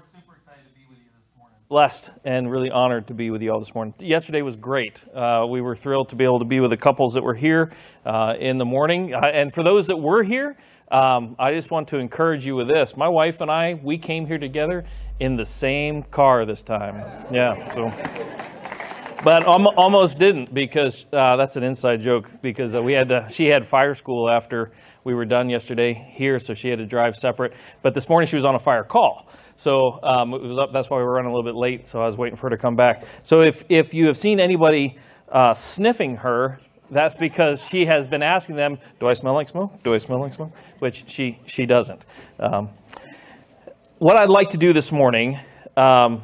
we're super excited to be with you this morning. blessed and really honored to be with you all this morning. Yesterday was great. Uh, we were thrilled to be able to be with the couples that were here uh, in the morning. Uh, and for those that were here, um, I just want to encourage you with this. My wife and I, we came here together in the same car this time. Yeah, so. But alm- almost didn't because uh, that's an inside joke because uh, we had to, she had fire school after we were done yesterday here, so she had to drive separate. But this morning she was on a fire call. So um, it was up. That's why we were running a little bit late. So I was waiting for her to come back. So if if you have seen anybody uh, sniffing her, that's because she has been asking them, "Do I smell like smoke? Do I smell like smoke?" Which she she doesn't. Um, what I'd like to do this morning, um,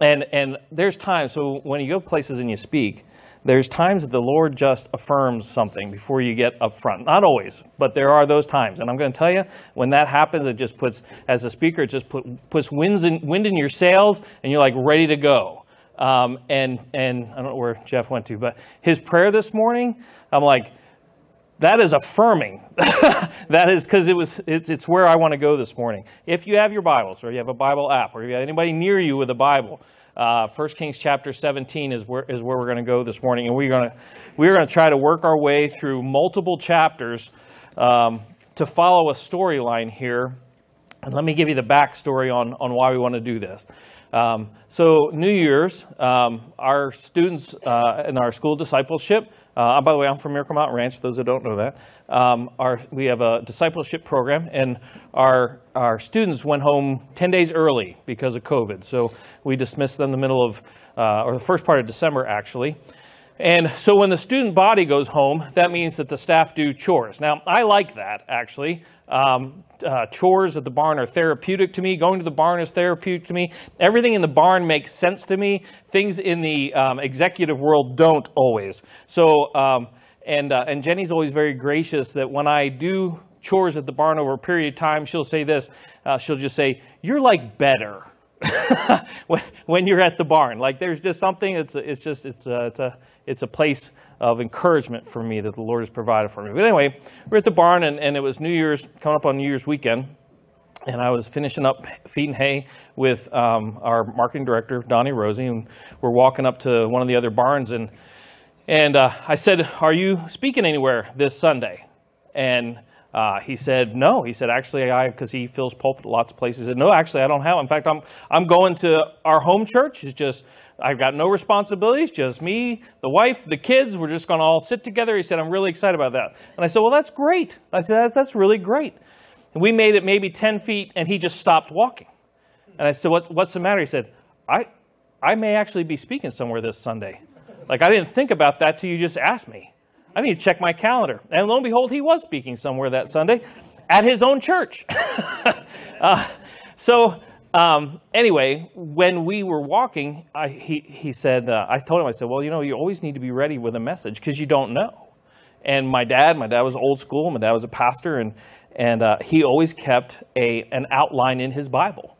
and and there's times. So when you go places and you speak, there's times that the Lord just affirms something before you get up front. Not always, but there are those times. And I'm going to tell you, when that happens, it just puts, as a speaker, it just put, puts winds in, wind in your sails, and you're like ready to go. Um, and and I don't know where Jeff went to, but his prayer this morning, I'm like, that is affirming. that is because it was it's, it's where I want to go this morning. If you have your Bibles or you have a Bible app or you have anybody near you with a Bible, uh, 1 Kings chapter 17 is where is where we're going to go this morning, and we're going we're to try to work our way through multiple chapters um, to follow a storyline here. And let me give you the backstory on on why we want to do this. Um, so New Year's, um, our students uh, in our school discipleship. Uh, by the way, I'm from Miracle Mountain Ranch. Those that don't know that, um, our, we have a discipleship program, and our our students went home 10 days early because of COVID. So we dismissed them the middle of, uh, or the first part of December, actually. And so when the student body goes home, that means that the staff do chores. Now, I like that, actually. Um, uh, chores at the barn are therapeutic to me. Going to the barn is therapeutic to me. Everything in the barn makes sense to me. Things in the um, executive world don't always. So, um, and, uh, and Jenny's always very gracious that when I do chores at the barn over a period of time, she'll say this. Uh, she'll just say, You're like better. when, when you're at the barn. Like there's just something. It's it's just it's a, it's a it's a place of encouragement for me that the Lord has provided for me. But anyway, we're at the barn and, and it was New Year's coming up on New Year's weekend. And I was finishing up feeding hay with um, our marketing director, Donnie Rosie, and we're walking up to one of the other barns. And, and uh, I said, Are you speaking anywhere this Sunday? And uh, he said, no. He said, actually, I, because he fills pulpit lots of places. He said, no, actually, I don't have. In fact, I'm, I'm going to our home church. It's just, I've got no responsibilities, just me, the wife, the kids. We're just going to all sit together. He said, I'm really excited about that. And I said, well, that's great. I said, that's, really great. And we made it maybe 10 feet, and he just stopped walking. And I said, what, what's the matter? He said, I, I may actually be speaking somewhere this Sunday. Like, I didn't think about that till you just asked me. I need to check my calendar. And lo and behold, he was speaking somewhere that Sunday at his own church. uh, so, um, anyway, when we were walking, I, he, he said, uh, I told him, I said, well, you know, you always need to be ready with a message because you don't know. And my dad, my dad was old school, my dad was a pastor, and, and uh, he always kept a, an outline in his Bible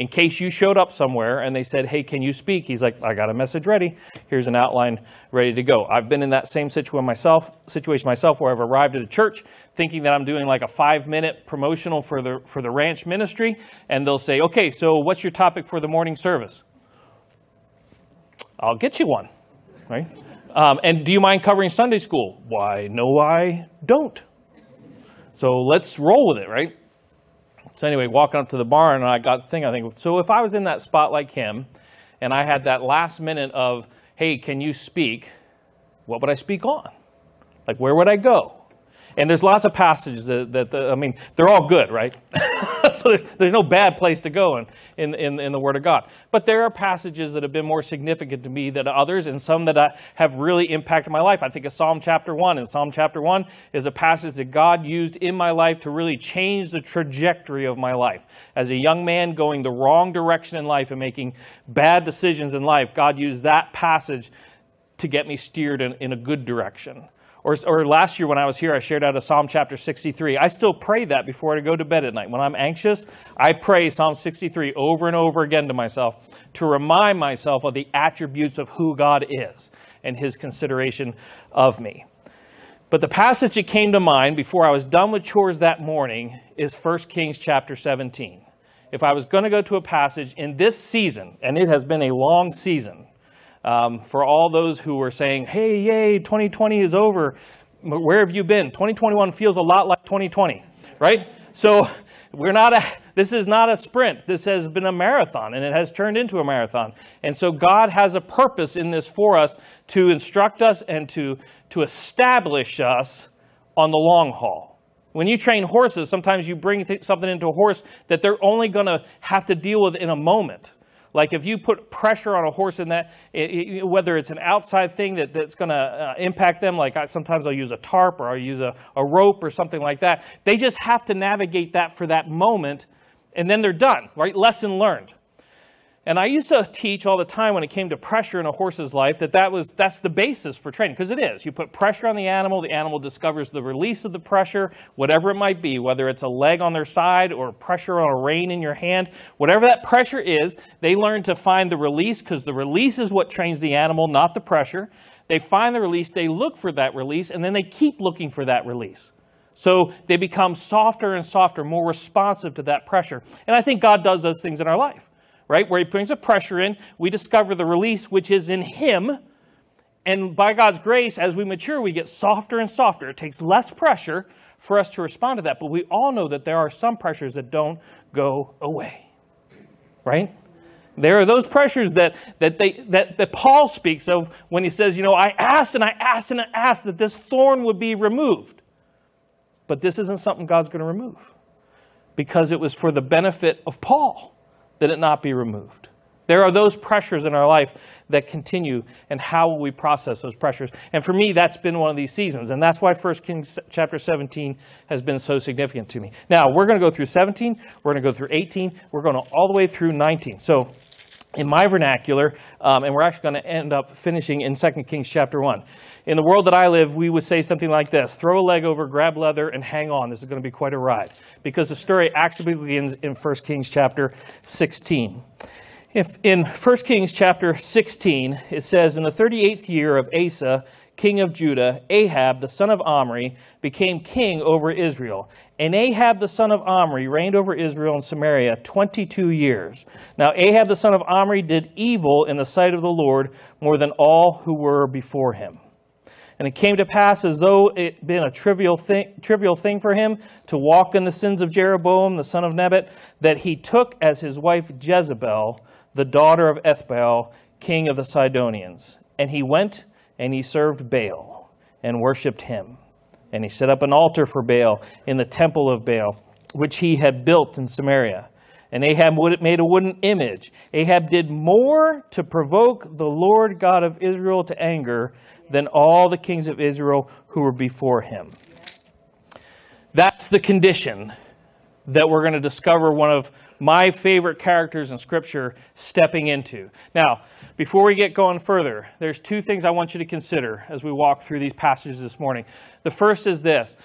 in case you showed up somewhere and they said, Hey, can you speak? He's like, I got a message ready. Here's an outline ready to go. I've been in that same situation myself, situation myself where I've arrived at a church thinking that I'm doing like a five minute promotional for the, for the ranch ministry. And they'll say, Okay, so what's your topic for the morning service? I'll get you one, right? Um, and do you mind covering Sunday school? Why, no, I don't. So let's roll with it, right? So anyway, walking up to the barn, and I got the thing. I think so. If I was in that spot like him, and I had that last minute of, "Hey, can you speak?" What would I speak on? Like, where would I go? And there's lots of passages that, that I mean, they're all good, right? so there's no bad place to go in, in, in, in, the Word of God. But there are passages that have been more significant to me than others, and some that I, have really impacted my life. I think of Psalm chapter 1. And Psalm chapter 1 is a passage that God used in my life to really change the trajectory of my life. As a young man going the wrong direction in life and making bad decisions in life, God used that passage to get me steered in, in a good direction. Or, or last year when I was here, I shared out of Psalm chapter 63. I still pray that before I go to bed at night. When I'm anxious, I pray Psalm 63 over and over again to myself to remind myself of the attributes of who God is and his consideration of me. But the passage that came to mind before I was done with chores that morning is 1 Kings chapter 17. if I was going to go to a passage in this season, and it has been a long season, um, for all those who were saying, hey, yay, 2020 is over, where have you been? 2021 feels a lot like 2020, right? So we're not a, this is not a sprint. This has been a marathon, and it has turned into a marathon. And so God has a purpose in this for us to instruct us and to, to establish us on the long haul. When you train horses, sometimes you bring something into a horse that they're only going to have to deal with in a moment. Like if you put pressure on a horse in that, it, it, whether it's an outside thing that, that's going to uh, impact them, like I, sometimes I'll use a tarp or I'll use a, a rope or something like that, they just have to navigate that for that moment and then they're done, right? Lesson learned. And I used to teach all the time when it came to pressure in a horse's life that, that was, that's the basis for training, because it is. You put pressure on the animal, the animal discovers the release of the pressure, whatever it might be, whether it's a leg on their side or pressure on a rein in your hand, whatever that pressure is, they learn to find the release, because the release is what trains the animal, not the pressure. They find the release, they look for that release, and then they keep looking for that release. So they become softer and softer, more responsive to that pressure. And I think God does those things in our life right? Where he brings a pressure in, we discover the release which is in him. And by God's grace, as we mature, we get softer and softer. It takes less pressure for us to respond to that. But we all know that there are some pressures that don't go away, right? There are those pressures that, that, they, that, that Paul speaks of when he says, You know, I asked and I asked and I asked that this thorn would be removed. But this isn't something God's going to remove because it was for the benefit of Paul that it not be removed. There are those pressures in our life that continue, and how will we process those pressures? And for me, that's been one of these seasons, and that's why 1 Kings chapter 17 has been so significant to me. Now, we're going to go through 17, we're going to go through 18, we're going to all the way through 19. So, in my vernacular, um, and we're actually going to end up finishing in 2 Kings chapter 1. In the world that I live, we would say something like this throw a leg over, grab leather, and hang on. This is going to be quite a ride. Because the story actually begins in 1 Kings chapter 16. If in 1 Kings chapter 16, it says, In the 38th year of Asa, king of Judah, Ahab, the son of Omri, became king over Israel. And Ahab, the son of Omri, reigned over Israel and Samaria 22 years. Now, Ahab, the son of Omri, did evil in the sight of the Lord more than all who were before him. And it came to pass, as though it had been a trivial thing, trivial thing for him to walk in the sins of Jeroboam, the son of Nebat, that he took as his wife Jezebel, the daughter of Ethbaal, king of the Sidonians. And he went and he served Baal and worshipped him. And he set up an altar for Baal in the temple of Baal, which he had built in Samaria. And Ahab made a wooden image. Ahab did more to provoke the Lord God of Israel to anger than all the kings of Israel who were before him. That's the condition that we're going to discover one of my favorite characters in Scripture stepping into. Now, before we get going further, there's two things I want you to consider as we walk through these passages this morning. The first is this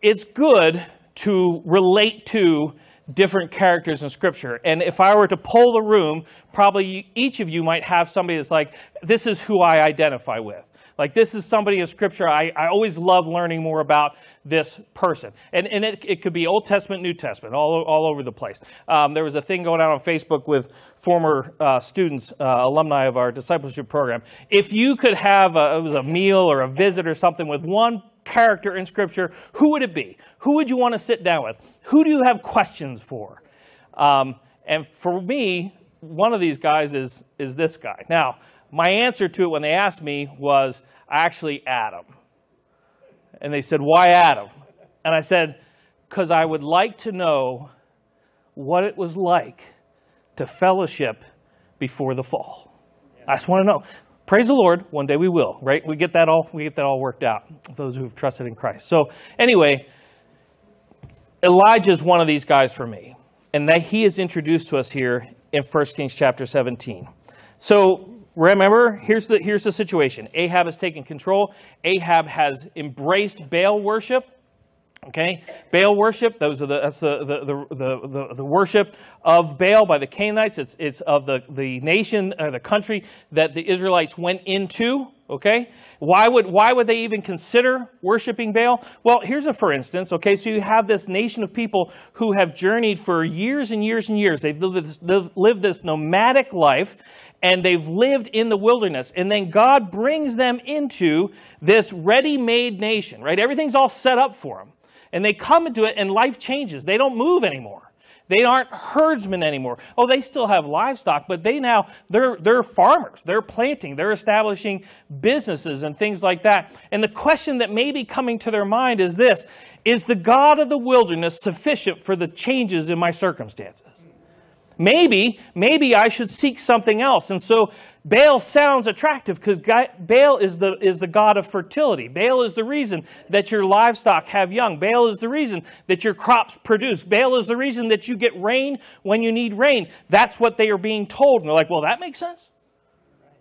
it's good to relate to different characters in Scripture. And if I were to poll the room, probably each of you might have somebody that's like, this is who I identify with. Like, this is somebody in Scripture, I, I always love learning more about this person. And, and it, it could be Old Testament, New Testament, all, all over the place. Um, there was a thing going on on Facebook with former uh, students, uh, alumni of our discipleship program. If you could have a, it was a meal or a visit or something with one character in Scripture, who would it be? Who would you want to sit down with? Who do you have questions for? Um, and for me, one of these guys is, is this guy. Now, my answer to it when they asked me was actually Adam. And they said, Why Adam? And I said, Because I would like to know what it was like to fellowship before the fall. I just want to know. Praise the Lord, one day we will, right? We get that all we get that all worked out, those who've trusted in Christ. So anyway, Elijah is one of these guys for me. And that he is introduced to us here in 1 Kings chapter 17. So remember, here's the, here's the situation Ahab has taken control, Ahab has embraced Baal worship. Okay, Baal worship. Those are the that's the the, the, the, the worship of Baal by the Canaanites. It's it's of the the nation or the country that the Israelites went into. Okay? Why would, why would they even consider worshiping Baal? Well, here's a for instance. Okay, so you have this nation of people who have journeyed for years and years and years. They've lived this, lived this nomadic life and they've lived in the wilderness. And then God brings them into this ready made nation, right? Everything's all set up for them. And they come into it and life changes. They don't move anymore. They aren't herdsmen anymore. Oh, they still have livestock, but they now they're they're farmers. They're planting, they're establishing businesses and things like that. And the question that may be coming to their mind is this: is the God of the wilderness sufficient for the changes in my circumstances? Maybe, maybe I should seek something else. And so Baal sounds attractive because Baal is the, is the god of fertility. Baal is the reason that your livestock have young. Baal is the reason that your crops produce. Baal is the reason that you get rain when you need rain. That's what they are being told. And they're like, well, that makes sense.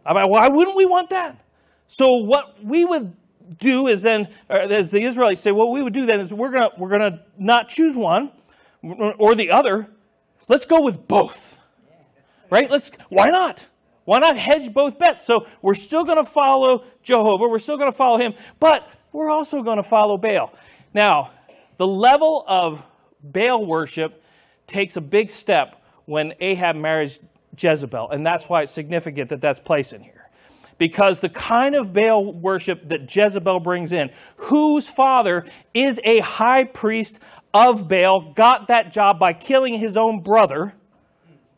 I mean, why wouldn't we want that? So what we would do is then, uh, as the Israelites say, what we would do then is we're going we're gonna not choose one or the other. Let's go with both. Right? Let's, why not? Why not hedge both bets? So we're still going to follow Jehovah, we're still going to follow him, but we're also going to follow Baal. Now, the level of Baal worship takes a big step when Ahab marries Jezebel, and that's why it's significant that that's placed in here. Because the kind of Baal worship that Jezebel brings in, whose father is a high priest of Baal, got that job by killing his own brother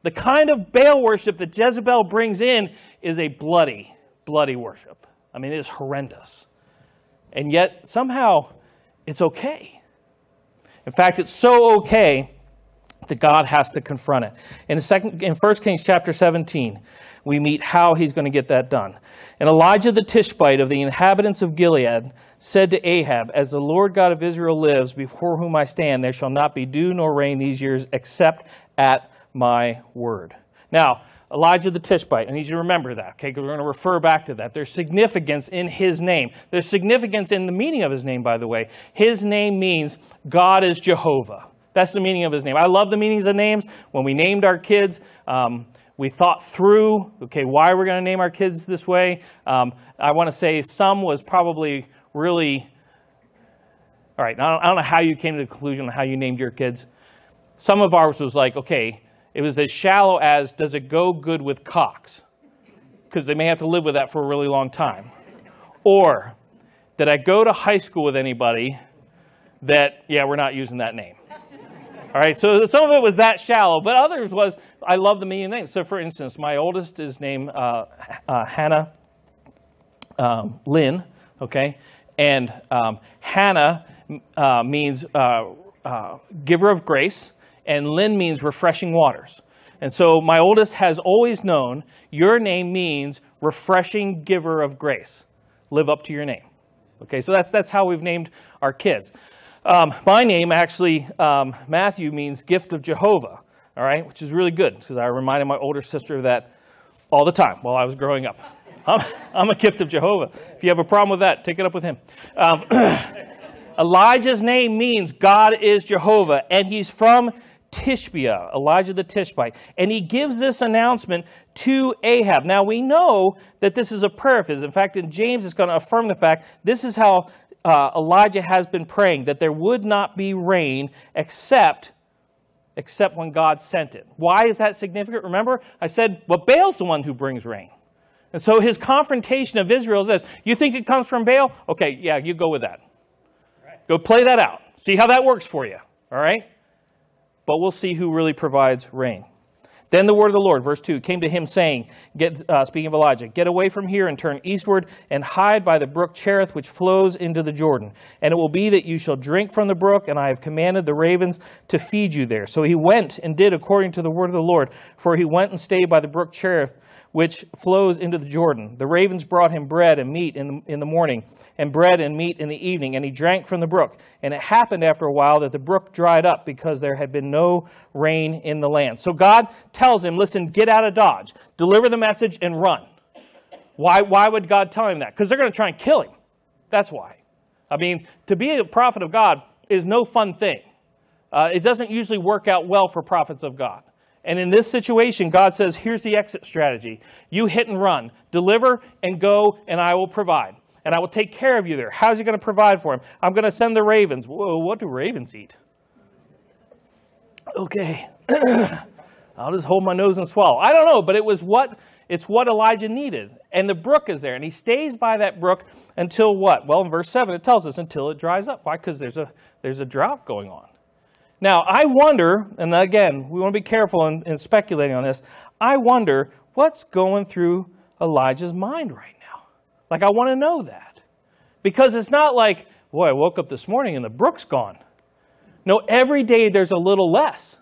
the kind of Baal worship that Jezebel brings in is a bloody, bloody worship. I mean, it is horrendous. And yet, somehow, it's okay. In fact, it's so okay that God has to confront it. In, second, in 1 Kings chapter 17, we meet how he's going to get that done. And Elijah the Tishbite of the inhabitants of Gilead said to Ahab, As the Lord God of Israel lives, before whom I stand, there shall not be dew nor rain these years except at my word. Now, Elijah the Tishbite, I need you to remember that, okay? Because we're going to refer back to that. There's significance in his name. There's significance in the meaning of his name, by the way. His name means God is Jehovah. That's the meaning of his name. I love the meanings of names. When we named our kids, um, we thought through, okay, why we're going to name our kids this way. Um, I want to say some was probably really, all right, I don't, I don't know how you came to the conclusion on how you named your kids. Some of ours was like, okay, it was as shallow as does it go good with Cox? Because they may have to live with that for a really long time. Or did I go to high school with anybody that, yeah, we're not using that name? All right, so some of it was that shallow, but others was, I love the meaning names. So, for instance, my oldest is named uh, uh, Hannah um, Lynn, okay? And um, Hannah uh, means uh, uh, giver of grace, and Lynn means refreshing waters. And so my oldest has always known your name means refreshing giver of grace. Live up to your name. Okay, so that's, that's how we've named our kids. Um, my name, actually, um, Matthew, means gift of Jehovah, all right, which is really good because I reminded my older sister of that all the time while I was growing up. I'm, I'm, a gift of Jehovah. If you have a problem with that, take it up with him. Um, Elijah's name means God is Jehovah, and he's from Tishbia, Elijah the Tishbite. And he gives this announcement to Ahab. Now we know that this is a prayer of his. In fact, in James, it's going to affirm the fact this is how uh, Elijah has been praying that there would not be rain except except when God sent it. Why is that significant? Remember, I said, well, Baal's the one who brings rain. And so his confrontation of Israel is this You think it comes from Baal? Okay, yeah, you go with that. Go play that out. See how that works for you. All right? But we'll see who really provides rain. Then the word of the Lord, verse 2, came to him saying, get, uh, speaking of Elijah, Get away from here and turn eastward and hide by the brook Cherith, which flows into the Jordan. And it will be that you shall drink from the brook, and I have commanded the ravens to feed you there. So he went and did according to the word of the Lord, for he went and stayed by the brook Cherith, which flows into the Jordan. The ravens brought him bread and meat in the, in the morning, and bread and meat in the evening, and he drank from the brook. And it happened after a while that the brook dried up because there had been no rain in the land. So God tells him, listen, get out of Dodge, deliver the message, and run. Why, why would God tell him that? Because they're going to try and kill him. That's why. I mean, to be a prophet of God is no fun thing. Uh, it doesn't usually work out well for prophets of God. And in this situation, God says, here's the exit strategy. You hit and run, deliver and go, and I will provide. And I will take care of you there. How's he going to provide for him? I'm going to send the ravens. Whoa, what do ravens eat? Okay. I'll just hold my nose and swallow. I don't know, but it was what it's what Elijah needed. And the brook is there. And he stays by that brook until what? Well, in verse 7, it tells us until it dries up. Why? Because there's a, there's a drought going on. Now, I wonder, and again, we want to be careful in, in speculating on this. I wonder what's going through Elijah's mind right now. Like, I want to know that. Because it's not like, boy, I woke up this morning and the brook's gone. No, every day there's a little less.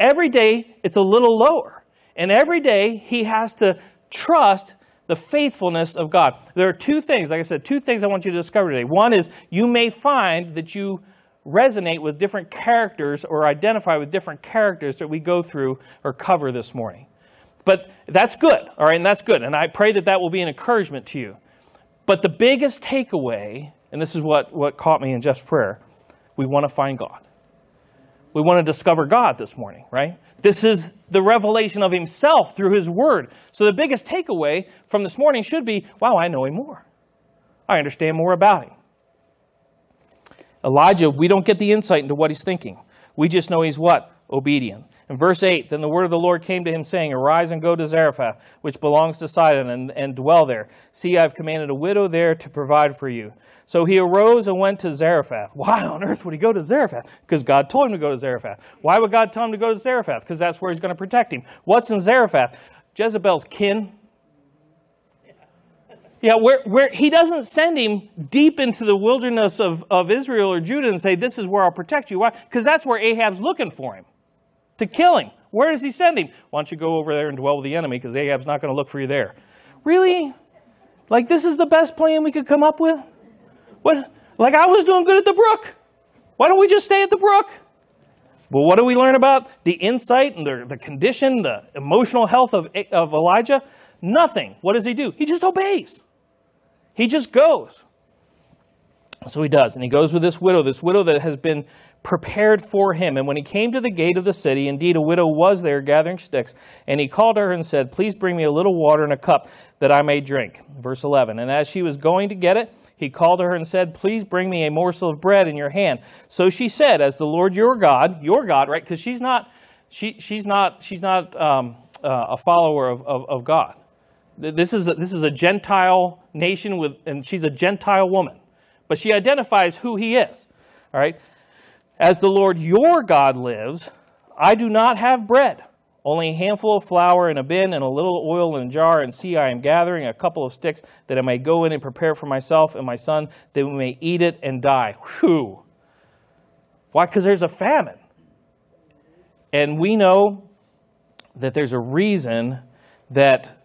Every day it's a little lower. And every day he has to trust the faithfulness of God. There are two things, like I said, two things I want you to discover today. One is you may find that you resonate with different characters or identify with different characters that we go through or cover this morning. But that's good, all right, and that's good. And I pray that that will be an encouragement to you. But the biggest takeaway, and this is what, what caught me in Jeff's prayer, we want to find God. We want to discover God this morning, right? This is the revelation of Himself through His Word. So the biggest takeaway from this morning should be wow, I know Him more. I understand more about Him. Elijah, we don't get the insight into what he's thinking. We just know he's what? Obedient. In verse 8, then the word of the Lord came to him, saying, Arise and go to Zarephath, which belongs to Sidon, and, and dwell there. See, I have commanded a widow there to provide for you. So he arose and went to Zarephath. Why on earth would he go to Zarephath? Because God told him to go to Zarephath. Why would God tell him to go to Zarephath? Because that's where he's going to protect him. What's in Zarephath? Jezebel's kin. Yeah, where, where he doesn't send him deep into the wilderness of, of Israel or Judah and say, This is where I'll protect you. Why? Because that's where Ahab's looking for him to kill him. Where does he send him? Why don't you go over there and dwell with the enemy because Ahab's not going to look for you there. Really? Like, this is the best plan we could come up with? What? Like, I was doing good at the brook. Why don't we just stay at the brook? Well, what do we learn about the insight and the, the condition, the emotional health of, of Elijah? Nothing. What does he do? He just obeys. He just goes. So he does. And he goes with this widow, this widow that has been prepared for him. And when he came to the gate of the city, indeed a widow was there gathering sticks. And he called her and said, Please bring me a little water in a cup that I may drink. Verse 11. And as she was going to get it, he called to her and said, Please bring me a morsel of bread in your hand. So she said, As the Lord your God, your God, right? Because she's not, she, she's not, she's not um, uh, a follower of, of, of God. This is a, this is a Gentile nation with, and she's a Gentile woman, but she identifies who he is. All right, as the Lord your God lives, I do not have bread, only a handful of flour in a bin and a little oil in a jar. And see, I am gathering a couple of sticks that I may go in and prepare for myself and my son that we may eat it and die. Whew. Why? Because there's a famine, and we know that there's a reason that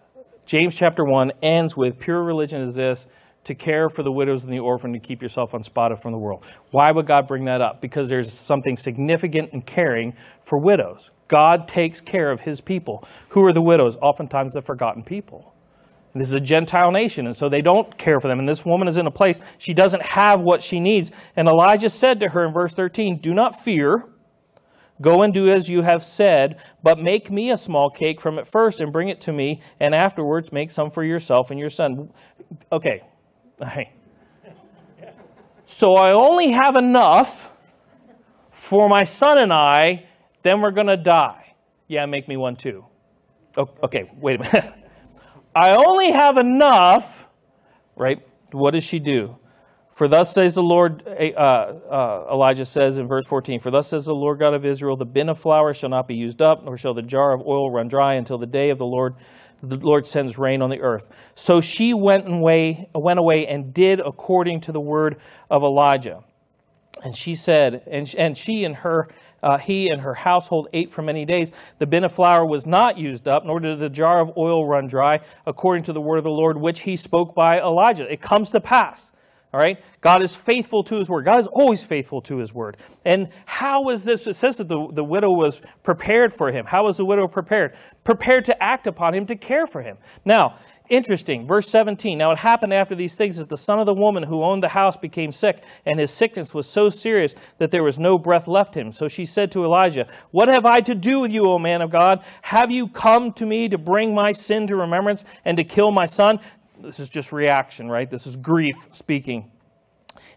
James chapter 1 ends with pure religion is this to care for the widows and the orphan to keep yourself unspotted from the world. Why would God bring that up? Because there's something significant in caring for widows. God takes care of his people. Who are the widows? Oftentimes the forgotten people. And this is a Gentile nation, and so they don't care for them. And this woman is in a place she doesn't have what she needs. And Elijah said to her in verse 13, Do not fear. Go and do as you have said, but make me a small cake from it first and bring it to me, and afterwards make some for yourself and your son. Okay. So I only have enough for my son and I, then we're going to die. Yeah, make me one too. Okay, wait a minute. I only have enough, right? What does she do? For thus says the Lord, eh, uh, uh, Elijah says in verse 14, For thus says the Lord God of Israel, the bin of flour shall not be used up, nor shall the jar of oil run dry until the day of the Lord, the Lord sends rain on the earth. So she went away, went away and did according to the word of Elijah. And she said, and, and she and her, uh, he and her household ate for many days. The bin of flour was not used up, nor did the jar of oil run dry, according to the word of the Lord, which he spoke by Elijah. It comes to pass All right? God is faithful to his word. God is always faithful to his word. And how was this? It says that the, the widow was prepared for him. How was the widow prepared? Prepared to act upon him, to care for him. Now, interesting, verse 17. Now it happened after these things that the son of the woman who owned the house became sick, and his sickness was so serious that there was no breath left him. So she said to Elijah, What have I to do with you, O man of God? Have you come to me to bring my sin to remembrance and to kill my son? This is just reaction, right? This is grief speaking.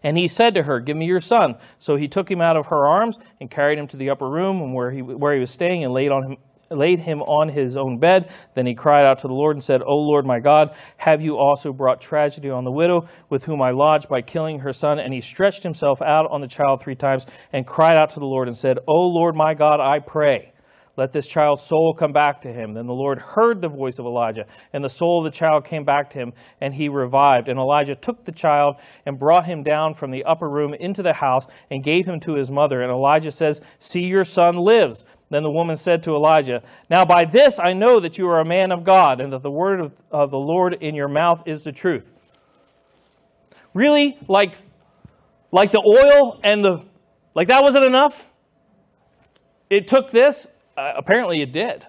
And he said to her, Give me your son. So he took him out of her arms and carried him to the upper room where he, where he was staying and laid, on him, laid him on his own bed. Then he cried out to the Lord and said, O Lord my God, have you also brought tragedy on the widow with whom I lodged by killing her son? And he stretched himself out on the child three times and cried out to the Lord and said, O Lord my God, I pray let this child's soul come back to him. Then the Lord heard the voice of Elijah, and the soul of the child came back to him, and he revived. And Elijah took the child and brought him down from the upper room into the house and gave him to his mother. And Elijah says, See, your son lives. Then the woman said to Elijah, Now by this I know that you are a man of God, and that the word of, of the Lord in your mouth is the truth. Really? Like, like the oil and the, like that wasn't enough? It took this uh, apparently it did,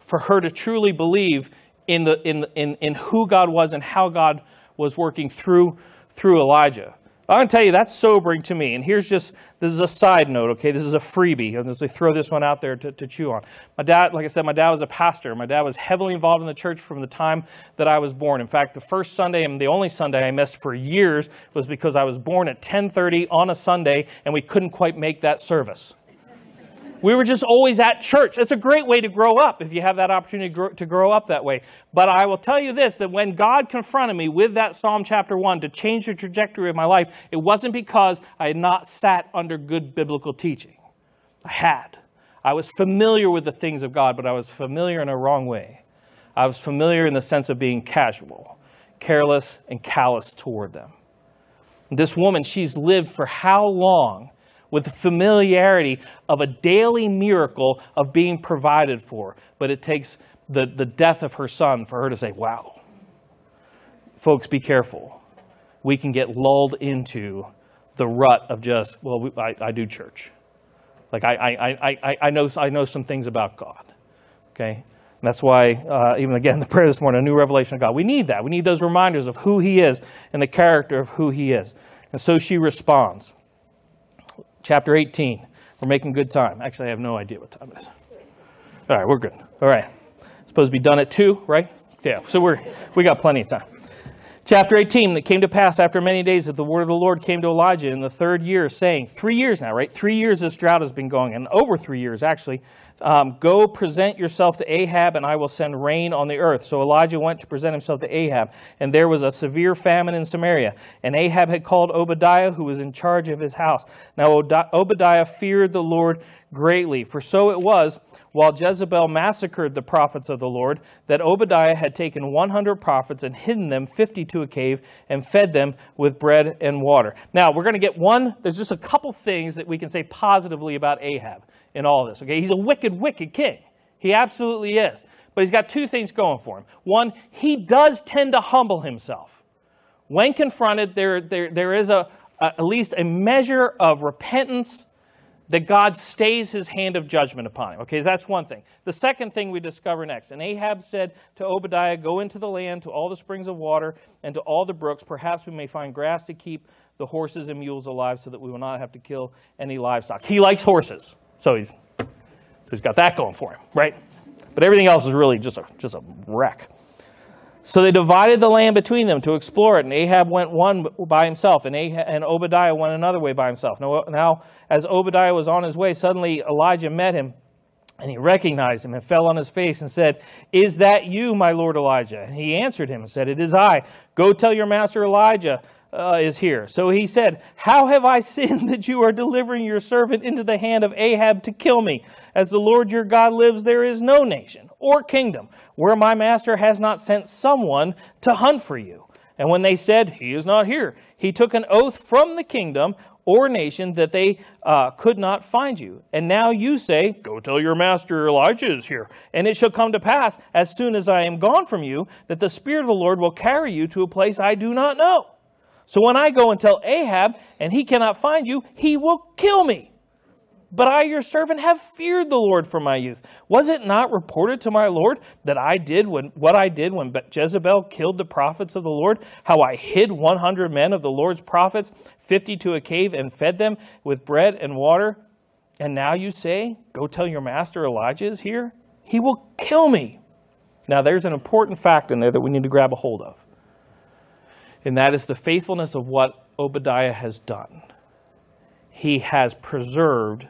for her to truly believe in, the, in, in, in who God was and how God was working through, through Elijah. I'm going to tell you, that's sobering to me. And here's just, this is a side note, okay? This is a freebie. I'm just going to throw this one out there to, to chew on. My dad, like I said, my dad was a pastor. My dad was heavily involved in the church from the time that I was born. In fact, the first Sunday and the only Sunday I missed for years was because I was born at 1030 on a Sunday and we couldn't quite make that service. We were just always at church. It's a great way to grow up if you have that opportunity to grow, up that way. But I will tell you this that when God confronted me with that Psalm chapter 1 to change the trajectory of my life, it wasn't because I had not sat under good biblical teaching. I had. I was familiar with the things of God, but I was familiar in a wrong way. I was familiar in the sense of being casual, careless, and callous toward them. This woman, she's lived for how long? With the familiarity of a daily miracle of being provided for. But it takes the, the death of her son for her to say, wow. Folks, be careful. We can get lulled into the rut of just, well, we, I, I, do church. Like, I, I, I, I, know, I know some things about God. Okay? And that's why, uh, even again, the prayer this morning, a new revelation of God. We need that. We need those reminders of who He is and the character of who He is. And so she responds chapter 18. We're making good time. Actually, I have no idea what time it is. All right, we're good. All right. Supposed to be done at 2, right? Yeah, so we're, we got plenty of time. Chapter 18, it came to pass after many days that the word of the Lord came to Elijah in the third year, saying, Three years now, right? Three years this drought has been going, and over three years actually. Um, Go present yourself to Ahab, and I will send rain on the earth. So Elijah went to present himself to Ahab, and there was a severe famine in Samaria. And Ahab had called Obadiah, who was in charge of his house. Now Obadiah feared the Lord greatly, for so it was while Jezebel massacred the prophets of the Lord, that Obadiah had taken 100 prophets and hidden them 50 to a cave and fed them with bread and water. Now, we're going to get one, there's just a couple things that we can say positively about Ahab in all this. Okay, he's a wicked, wicked king. He absolutely is. But he's got two things going for him. One, he does tend to humble himself. When confronted, there, there, there is a, a at least a measure of repentance that God stays his hand of judgment upon him. Okay, that's one thing. The second thing we discover next. And Ahab said to Obadiah, Go into the land, to all the springs of water, and to all the brooks. Perhaps we may find grass to keep the horses and mules alive so that we will not have to kill any livestock. He likes horses. So he's, so he's got that going for him, right? But everything else is really just a, just a wreck. So they divided the land between them to explore it, and Ahab went one by himself, and, Ahab, and Obadiah went another way by himself. Now, now, as Obadiah was on his way, suddenly Elijah met him, and he recognized him and fell on his face and said, Is that you, my lord Elijah? And he answered him and said, It is I. Go tell your master Elijah uh, is here. So he said, How have I sinned that you are delivering your servant into the hand of Ahab to kill me? As the Lord your God lives, there is no nation or kingdom where my master has not sent someone to hunt for you. And when they said, He is not here, he took an oath from the kingdom or nation that they uh, could not find you. And now you say, Go tell your master Elijah is here. And it shall come to pass, as soon as I am gone from you, that the Spirit of the Lord will carry you to a place I do not know. So when I go and tell Ahab, and he cannot find you, he will kill me. But I, your servant, have feared the Lord from my youth. Was it not reported to my Lord that I did when, what I did when Jezebel killed the prophets of the Lord? How I hid 100 men of the Lord's prophets, 50 to a cave, and fed them with bread and water? And now you say, Go tell your master Elijah is here? He will kill me. Now, there's an important fact in there that we need to grab a hold of and that is the faithfulness of what Obadiah has done. He has preserved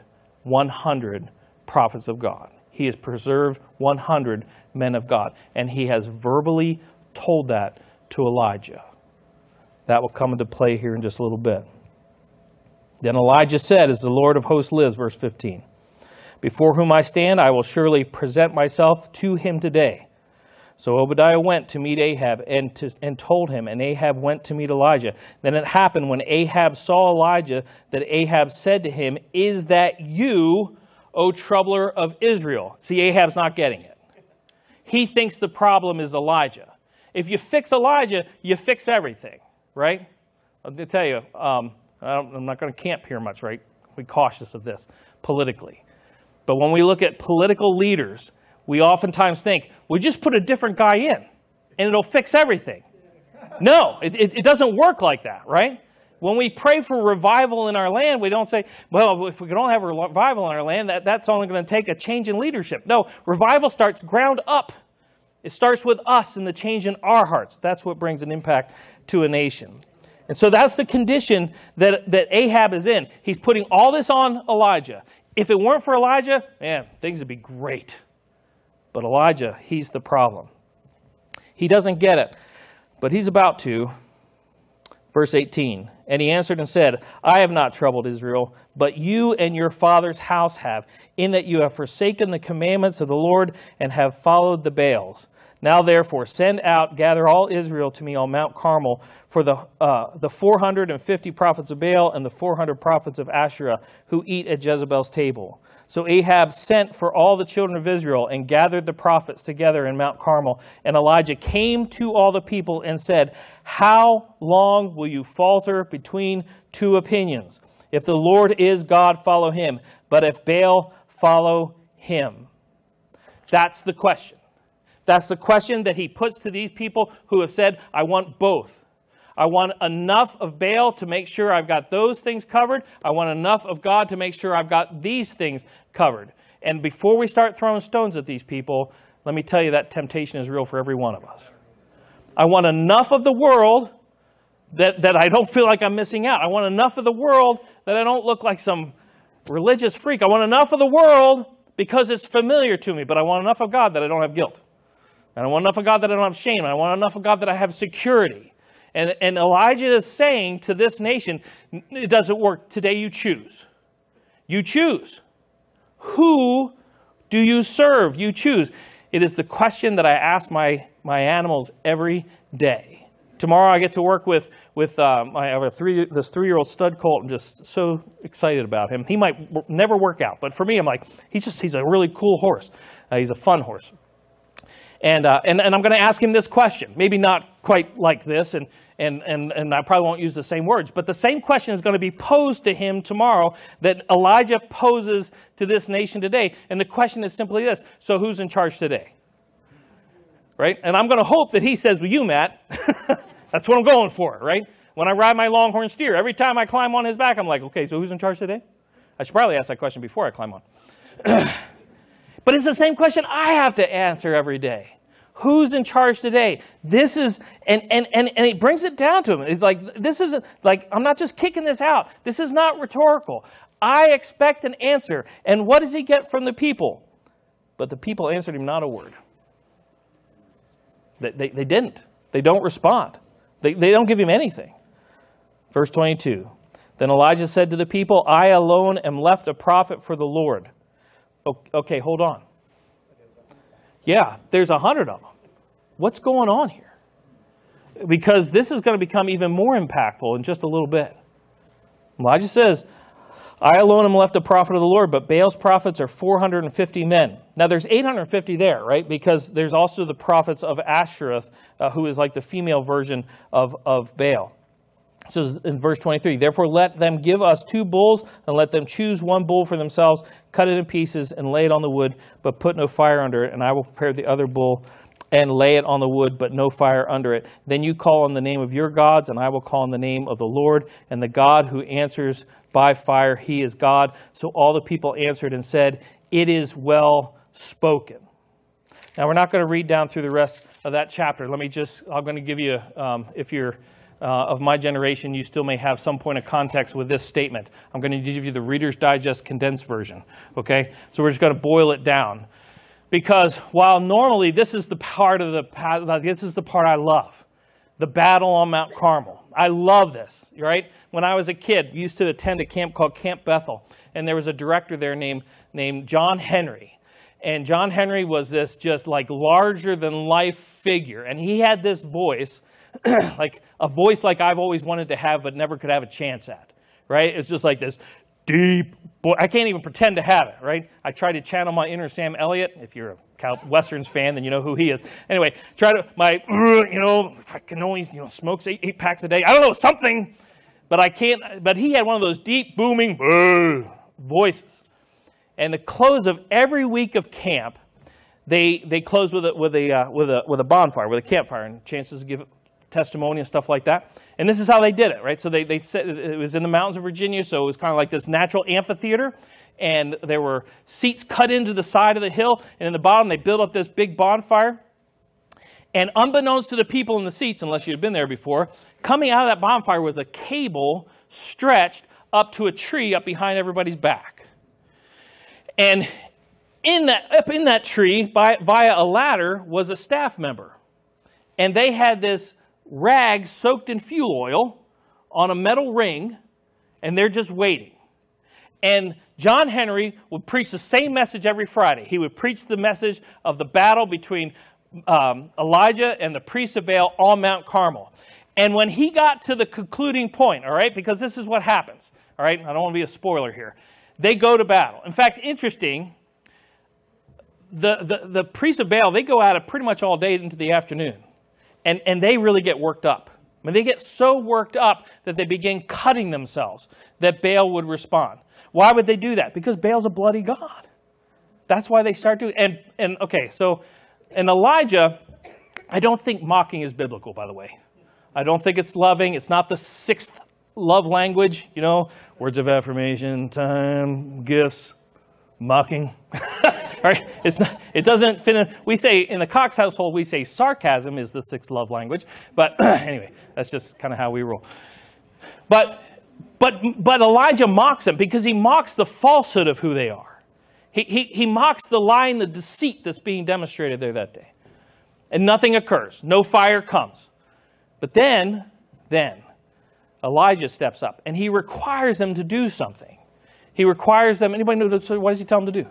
100 prophets of God. He has preserved 100 men of God. And he has verbally told that to Elijah. That will come into play here in just a little bit. Then Elijah said, As the Lord of hosts lives, verse 15, Before whom I stand, I will surely present myself to him today. So Obadiah went to meet Ahab and, to, and told him, and Ahab went to meet Elijah. Then it happened when Ahab saw Elijah that Ahab said to him, Is that you, O troubler of Israel? See, Ahab's not getting it. He thinks the problem is Elijah. If you fix Elijah, you fix everything, right? I'll tell you, um, I'm not going to camp here much, right? Be cautious of this politically. But when we look at political leaders, we oftentimes think, we just put a different guy in and it'll fix everything. No, it, it, it, doesn't work like that, right? When we pray for revival in our land, we don't say, well, if we only have revival in our land, that, that's only going to take a change in leadership. No, revival starts ground up. It starts with us and the change in our hearts. That's what brings an impact to a nation. And so that's the condition that, that Ahab is in. He's putting all this on Elijah. If it weren't for Elijah, man, things would be great. But Elijah, he's the problem. He doesn't get it, but he's about to. Verse 18 And he answered and said, I have not troubled Israel, but you and your father's house have, in that you have forsaken the commandments of the Lord and have followed the Baals. Now, therefore, send out, gather all Israel to me on Mount Carmel for the, uh, the 450 prophets of Baal and the 400 prophets of Asherah who eat at Jezebel's table. So Ahab sent for all the children of Israel and gathered the prophets together in Mount Carmel. And Elijah came to all the people and said, How long will you falter between two opinions? If the Lord is God, follow him. But if Baal, follow him. That's the question. That's the question that he puts to these people who have said, I want both. I want enough of Baal to make sure I've got those things covered. I want enough of God to make sure I've got these things covered. And before we start throwing stones at these people, let me tell you that temptation is real for every one of us. I want enough of the world that, that I don't feel like I'm missing out. I want enough of the world that I don't look like some religious freak. I want enough of the world because it's familiar to me, but I want enough of God that I don't have guilt. And I want enough of God that I don't have shame. I want enough of God that I have security. And, and Elijah is saying to this nation, it doesn't work. Today you choose. You choose. Who do you serve? You choose. It is the question that I ask my, my animals every day. Tomorrow I get to work with, with um, I have a three, this three-year-old stud colt. I'm just so excited about him. He might never work out, but for me, I'm like, he's just, he's a really cool horse. Uh, he's a fun horse. And, uh, and, and I'm going to ask him this question, maybe not quite like this, and, and, and, and I probably won't use the same words, but the same question is going to be posed to him tomorrow that Elijah poses to this nation today. And the question is simply this So who's in charge today? Right? And I'm going to hope that he says, Well, you, Matt. That's what I'm going for, right? When I ride my longhorn steer, every time I climb on his back, I'm like, Okay, so who's in charge today? I should probably ask that question before I climb on. But it's the same question I have to answer every day. Who's in charge today? This is, and, and, and, and it brings it down to him. It's like, this isn't, like, I'm not just kicking this out. This is not rhetorical. I expect an answer. And what does he get from the people? But the people answered him not a word. They, they, they didn't. They don't respond. They, they don't give him anything. Verse 22 Then Elijah said to the people, I alone am left a prophet for the Lord. Okay, hold on. Yeah, there's a hundred of them. What's going on here? Because this is going to become even more impactful in just a little bit. Elijah says, I alone am left a prophet of the Lord, but Baal's prophets are 450 men. Now, there's 850 there, right? Because there's also the prophets of Asherah, uh, who is like the female version of, of Baal. So in verse 23, therefore let them give us two bulls and let them choose one bull for themselves, cut it in pieces and lay it on the wood, but put no fire under it, and I will prepare the other bull and lay it on the wood, but no fire under it. Then you call on the name of your gods, and I will call on the name of the Lord, and the God who answers by fire, he is God. So all the people answered and said, It is well spoken. Now we're not going to read down through the rest of that chapter. Let me just, I'm going to give you, um, if you're uh, of my generation, you still may have some point of context with this statement. I'm going to give you the Reader's Digest condensed version. Okay? So we're just going to boil it down. Because while normally this is the part of the this is the part I love, the battle on Mount Carmel. I love this, right? When I was a kid, used to attend a camp called Camp Bethel, and there was a director there named named John Henry. And John Henry was this just like larger than life figure, and he had this voice like a voice like I've always wanted to have but never could have a chance at, right? It's just like this deep boy. I can't even pretend to have it, right? I try to channel my inner Sam Elliott. If you're a Cal- Westerns fan, then you know who he is. Anyway, try to, my, you know, I can only, you know, smokes eight, eight packs a day. I don't know, something. But I can't, but he had one of those deep, booming voices. And the close of every week of camp, they, they close with a, with, a, uh, with, a, with a bonfire, with a campfire, and chances to give testimony and stuff like that. And this is how they did it, right? So they, they said it was in the mountains of Virginia, so it was kind of like this natural amphitheater. And there were seats cut into the side of the hill, and in the bottom they built up this big bonfire. And unbeknownst to the people in the seats, unless you'd been there before, coming out of that bonfire was a cable stretched up to a tree up behind everybody's back. And in that, up in that tree, by, via a ladder, was a staff member. And they had this rags soaked in fuel oil on a metal ring, and they're just waiting. And John Henry would preach the same message every Friday. He would preach the message of the battle between um, Elijah and the priests of Baal on Mount Carmel. And when he got to the concluding point, all right, because this is what happens, all right, I don't want to be a spoiler here. They go to battle. In fact, interesting, the, the, the priests of Baal, they go at it pretty much all day into the afternoon and, and they really get worked up. I mean, they get so worked up that they begin cutting themselves, that Baal would respond. Why would they do that? Because Baal's a bloody god. That's why they start doing and and okay, so and Elijah, I don't think mocking is biblical, by the way. I don't think it's loving. It's not the sixth love language, you know, words of affirmation, time, gifts, mocking. right? It's not, it doesn't fit in. We say, in the Cox household, we say sarcasm is the sixth love language. But anyway, that's just kind of how we roll. But, but, but Elijah mocks them because he mocks the falsehood of who they are. He, he, he mocks the lie and the deceit that's being demonstrated there that day. And nothing occurs. No fire comes. But then, then, Elijah steps up and he requires them to do something. He requires them, anybody know what does he tell them to do?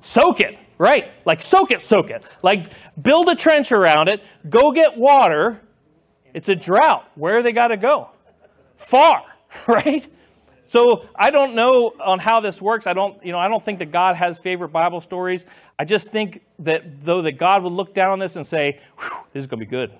Soak it, right? Like soak it, soak it. Like build a trench around it, go get water. It's a drought. Where they got to go? Far, right? So I don't know on how this works. I don't, you know, I don't think that God has favorite Bible stories. I just think that though that God would look down on this and say, "This is going to be good,"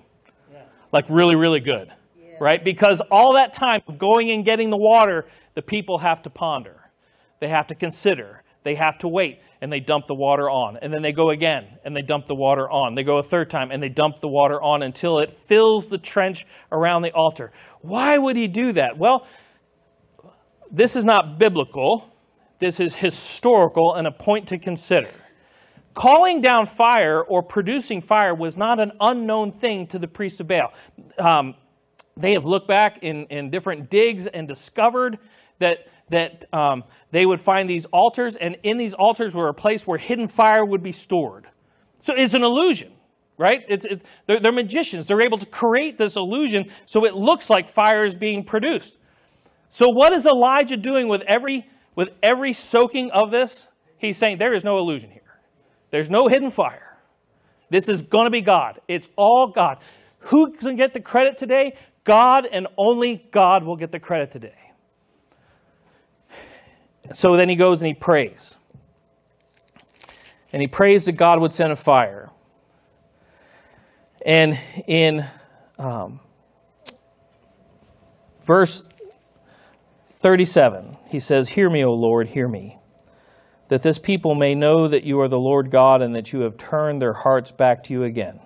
yeah. like really, really good. Right? Because all that time of going and getting the water, the people have to ponder, they have to consider, they have to wait and they dump the water on. And then they go again and they dump the water on. They go a third time and they dump the water on until it fills the trench around the altar. Why would he do that? Well, this is not biblical, this is historical and a point to consider. Calling down fire or producing fire was not an unknown thing to the priests of Baal. Um, they have looked back in, in different digs and discovered that that um, they would find these altars, and in these altars were a place where hidden fire would be stored. So it's an illusion, right? It's, it, they're, they're magicians. They're able to create this illusion so it looks like fire is being produced. So what is Elijah doing with every with every soaking of this? He's saying there is no illusion here. There's no hidden fire. This is going to be God. It's all God. Who can get the credit today? God and only God will get the credit today. So then he goes and he prays. And he prays that God would send a fire. And in um, Verse 37, he says, Hear me, O Lord, hear me, that this people may know that you are the Lord God and that you have turned their hearts back to you again.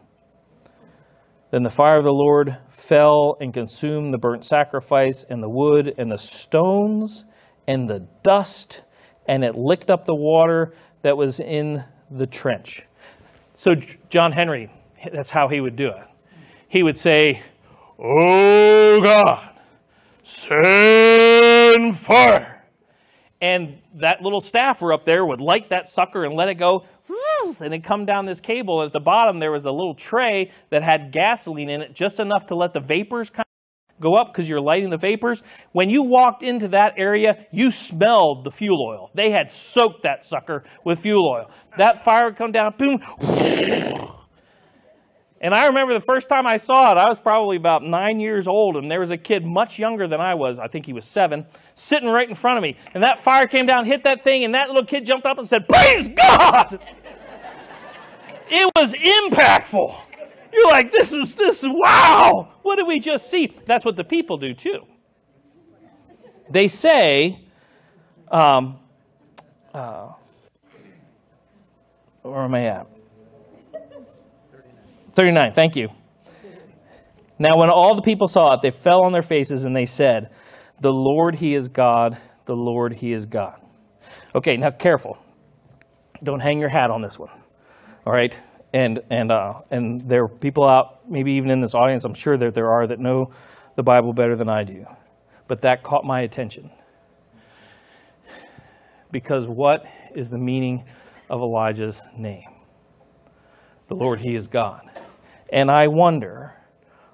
Then the fire of the Lord fell and consumed the burnt sacrifice and the wood and the stones and the dust, and it licked up the water that was in the trench. So, John Henry, that's how he would do it. He would say, Oh God, send fire. And that little staffer up there would light that sucker and let it go, and it come down this cable. At the bottom, there was a little tray that had gasoline in it, just enough to let the vapors kind of go up because you're lighting the vapors. When you walked into that area, you smelled the fuel oil. They had soaked that sucker with fuel oil. That fire would come down, boom. And I remember the first time I saw it, I was probably about nine years old, and there was a kid much younger than I was, I think he was seven, sitting right in front of me. And that fire came down, hit that thing, and that little kid jumped up and said, Praise God! It was impactful. You're like, this is this, wow! What did we just see? That's what the people do too. They say, um, uh, where am I at? 39, thank you. Now, when all the people saw it, they fell on their faces and they said, The Lord, He is God, the Lord, He is God. Okay, now careful. Don't hang your hat on this one. All right? And, and, uh, and there are people out, maybe even in this audience, I'm sure that there are, that know the Bible better than I do. But that caught my attention. Because what is the meaning of Elijah's name? The Lord, He is God. And I wonder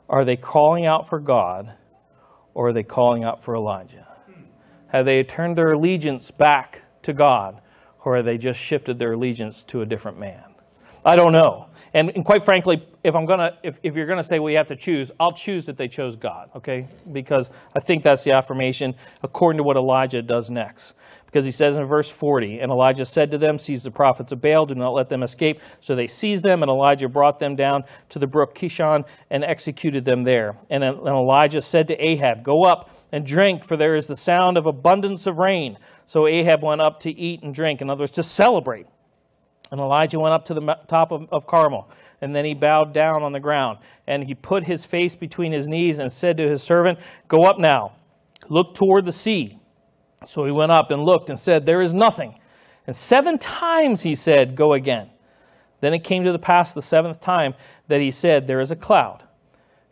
are they calling out for God or are they calling out for Elijah? Have they turned their allegiance back to God or have they just shifted their allegiance to a different man? I don't know. And, and quite frankly, if I'm gonna, if, if you're gonna say we have to choose, I'll choose that they chose God, okay? Because I think that's the affirmation according to what Elijah does next. Because he says in verse 40, and Elijah said to them, Seize the prophets of Baal, do not let them escape. So they seized them, and Elijah brought them down to the brook Kishon and executed them there. And, and Elijah said to Ahab, Go up and drink, for there is the sound of abundance of rain. So Ahab went up to eat and drink, in other words, to celebrate. And Elijah went up to the top of, of, Carmel, and then he bowed down on the ground. And he put his face between his knees and said to his servant, Go up now, look toward the sea. So he went up and looked and said, There is nothing. And seven times he said, Go again. Then it came to the pass the seventh time that he said, There is a cloud,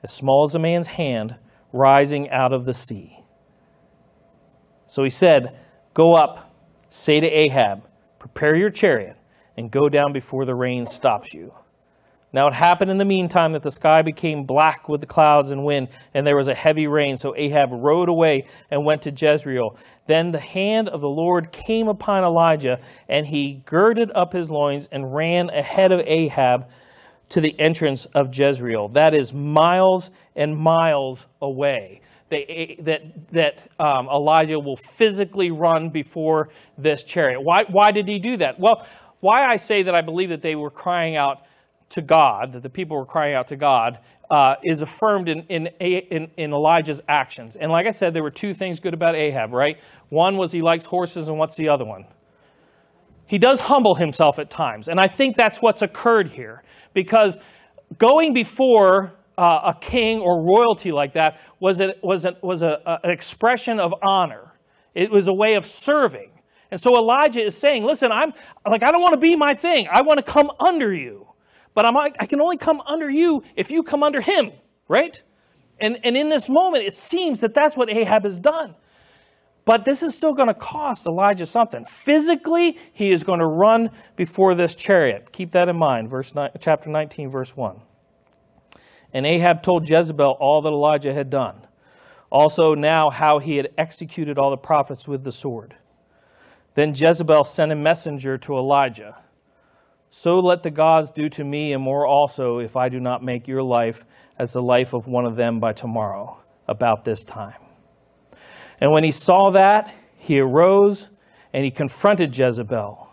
as small as a man's hand, rising out of the sea. So he said, Go up, say to Ahab, Prepare your chariot, and go down before the rain stops you. Now it happened in the meantime that the sky became black with the clouds and wind, and there was a heavy rain. So Ahab rode away and went to Jezreel. Then the hand of the Lord came upon Elijah, and he girded up his loins and ran ahead of Ahab to the entrance of Jezreel. That is miles and miles away. They, that that um, Elijah will physically run before this chariot. Why, why did he do that? Well, why I say that I believe that they were crying out to God, that the people were crying out to God, uh, is affirmed in, in, in, in, Elijah's actions. And like I said, there were two things good about Ahab, right? One was he likes horses, and what's the other one? He does humble himself at times. And I think that's what's occurred here. Because going before uh, a king or royalty like that was, a, was, a, was a, an expression of honor, it was a way of serving. And so Elijah is saying, listen, I'm like, I don't want to be my thing. I want to come under you but I'm, I can only come under you if you come under him, right? And, and in this moment, it seems that that's what Ahab has done. But this is still going to cost Elijah something. Physically, he is going to run before this chariot. Keep that in mind. Verse chapter 19, verse 1. And Ahab told Jezebel all that Elijah had done. Also, now how he had executed all the prophets with the sword. Then Jezebel sent a messenger to Elijah so let the gods do to me and more also if I do not make your life as the life of one of them by tomorrow, about this time. And when he saw that, he arose and he confronted Jezebel,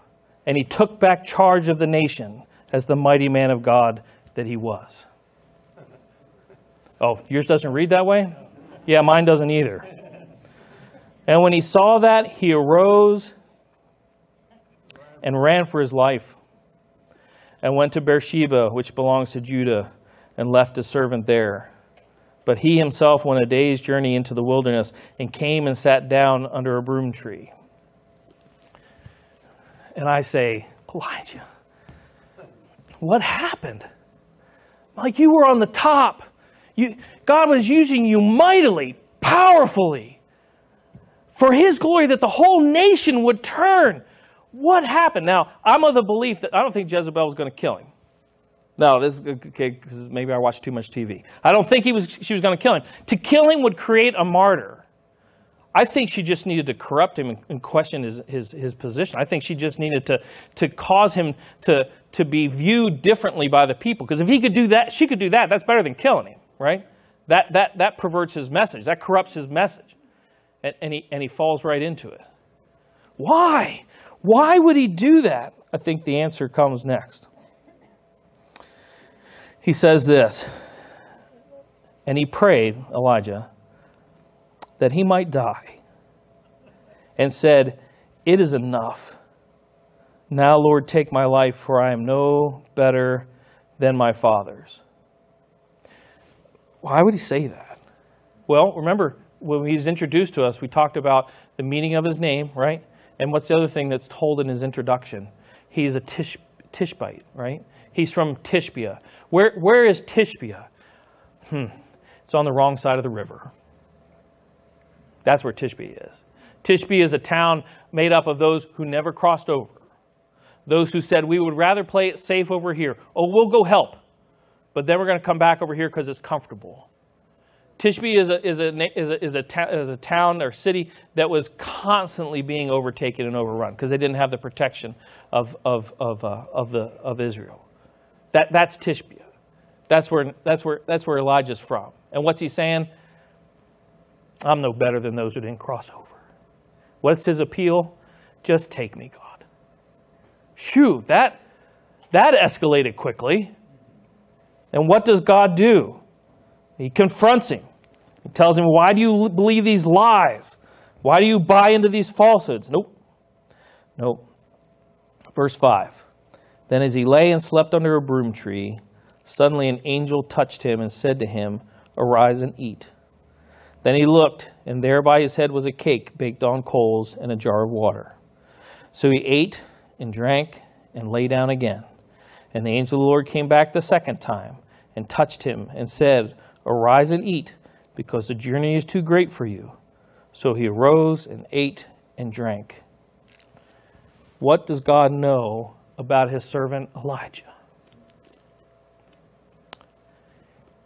and he took back charge of the nation as the mighty man of God that he was. Oh, yours doesn't read that way? Yeah, mine doesn't either. And when he saw that, he arose and ran for his life and went to Beersheba, which belongs to Judah, and left his servant there. But he himself went a day's journey into the wilderness and came and sat down under a broom tree. And I say, Elijah, what happened? Like you were on the top. You, God was using you mightily, powerfully, for his glory that the whole nation would turn. What happened? Now, I'm of the belief that I don't think Jezebel was going to kill him. No, this is okay, because maybe I watched too much TV. I don't think he was, she was going to kill him. To kill him would create a martyr. I think she just needed to corrupt him and question his, his, his position. I think she just needed to, to cause him to, to be viewed differently by the people. Because if he could do that, she could do that. That's better than killing him, right? That, that, that perverts his message, that corrupts his message. And, and, he, and he falls right into it. Why? Why would he do that? I think the answer comes next. He says this, and he prayed, Elijah, that he might die, and said, It is enough. Now, Lord, take my life, for I am no better than my father's. Why would he say that? Well, remember, when he's introduced to us, we talked about the meaning of his name, right? And what's the other thing that's told in his introduction? He's a Tish, Tishbite, right? He's from Tishbia. Where, where is Tishbia? Hmm. It's on the wrong side of the river. That's where Tishbe is. Tishbe is a town made up of those who never crossed over. Those who said, we would rather play it safe over here. Oh, we'll go help. But then we're going to come back over here because it's comfortable. Tishbe is a, is, a, is, a, is, a ta- is a town or city that was constantly being overtaken and overrun because they didn't have the protection of, of, of, uh, of, the, of Israel. That, that's Tishbe. That's where, that's, where, that's where Elijah's from. And what's he saying? I'm no better than those who didn't cross over. What's his appeal? Just take me, God. Shoo, that, that escalated quickly. And what does God do? He confronts him. He tells him, Why do you believe these lies? Why do you buy into these falsehoods? Nope. Nope. Verse 5 Then as he lay and slept under a broom tree, suddenly an angel touched him and said to him, Arise and eat. Then he looked, and there by his head was a cake baked on coals and a jar of water. So he ate and drank and lay down again. And the angel of the Lord came back the second time and touched him and said, Arise and eat, because the journey is too great for you. So he arose and ate and drank. What does God know about his servant Elijah?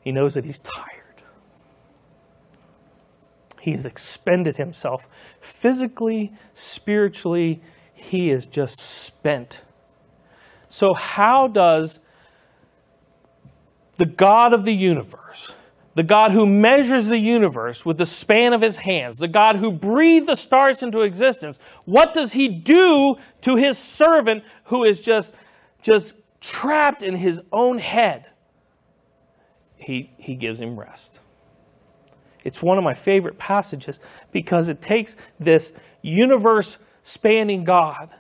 He knows that he's tired. He has expended himself physically, spiritually, he is just spent. So, how does the God of the universe, the God who measures the universe with the span of his hands, the God who breathed the stars into existence, what does he do to his servant who is just, just trapped in his own head? He, he gives him rest. It's one of my favorite passages because it takes this universe spanning God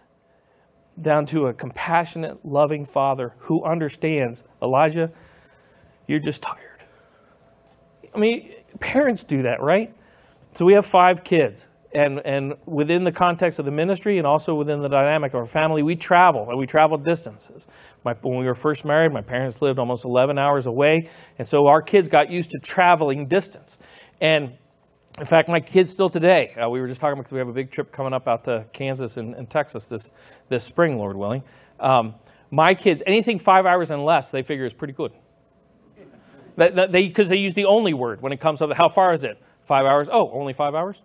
down to a compassionate, loving father who understands Elijah, you're just tired. I mean, parents do that, right? So we have five kids. And, and within the context of the ministry and also within the dynamic of our family, we travel and we travel distances. My, when we were first married, my parents lived almost 11 hours away. And so our kids got used to traveling distance. And in fact, my kids still today, uh, we were just talking because we have a big trip coming up out to Kansas and, and Texas this, this spring, Lord willing. Um, my kids, anything five hours and less, they figure is pretty good. Because they, they use the only word when it comes to how far is it? Five hours? Oh, only five hours?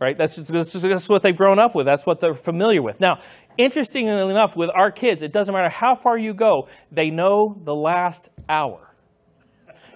Right? That's, just, that's, just, that's what they've grown up with. That's what they're familiar with. Now, interestingly enough, with our kids, it doesn't matter how far you go, they know the last hour.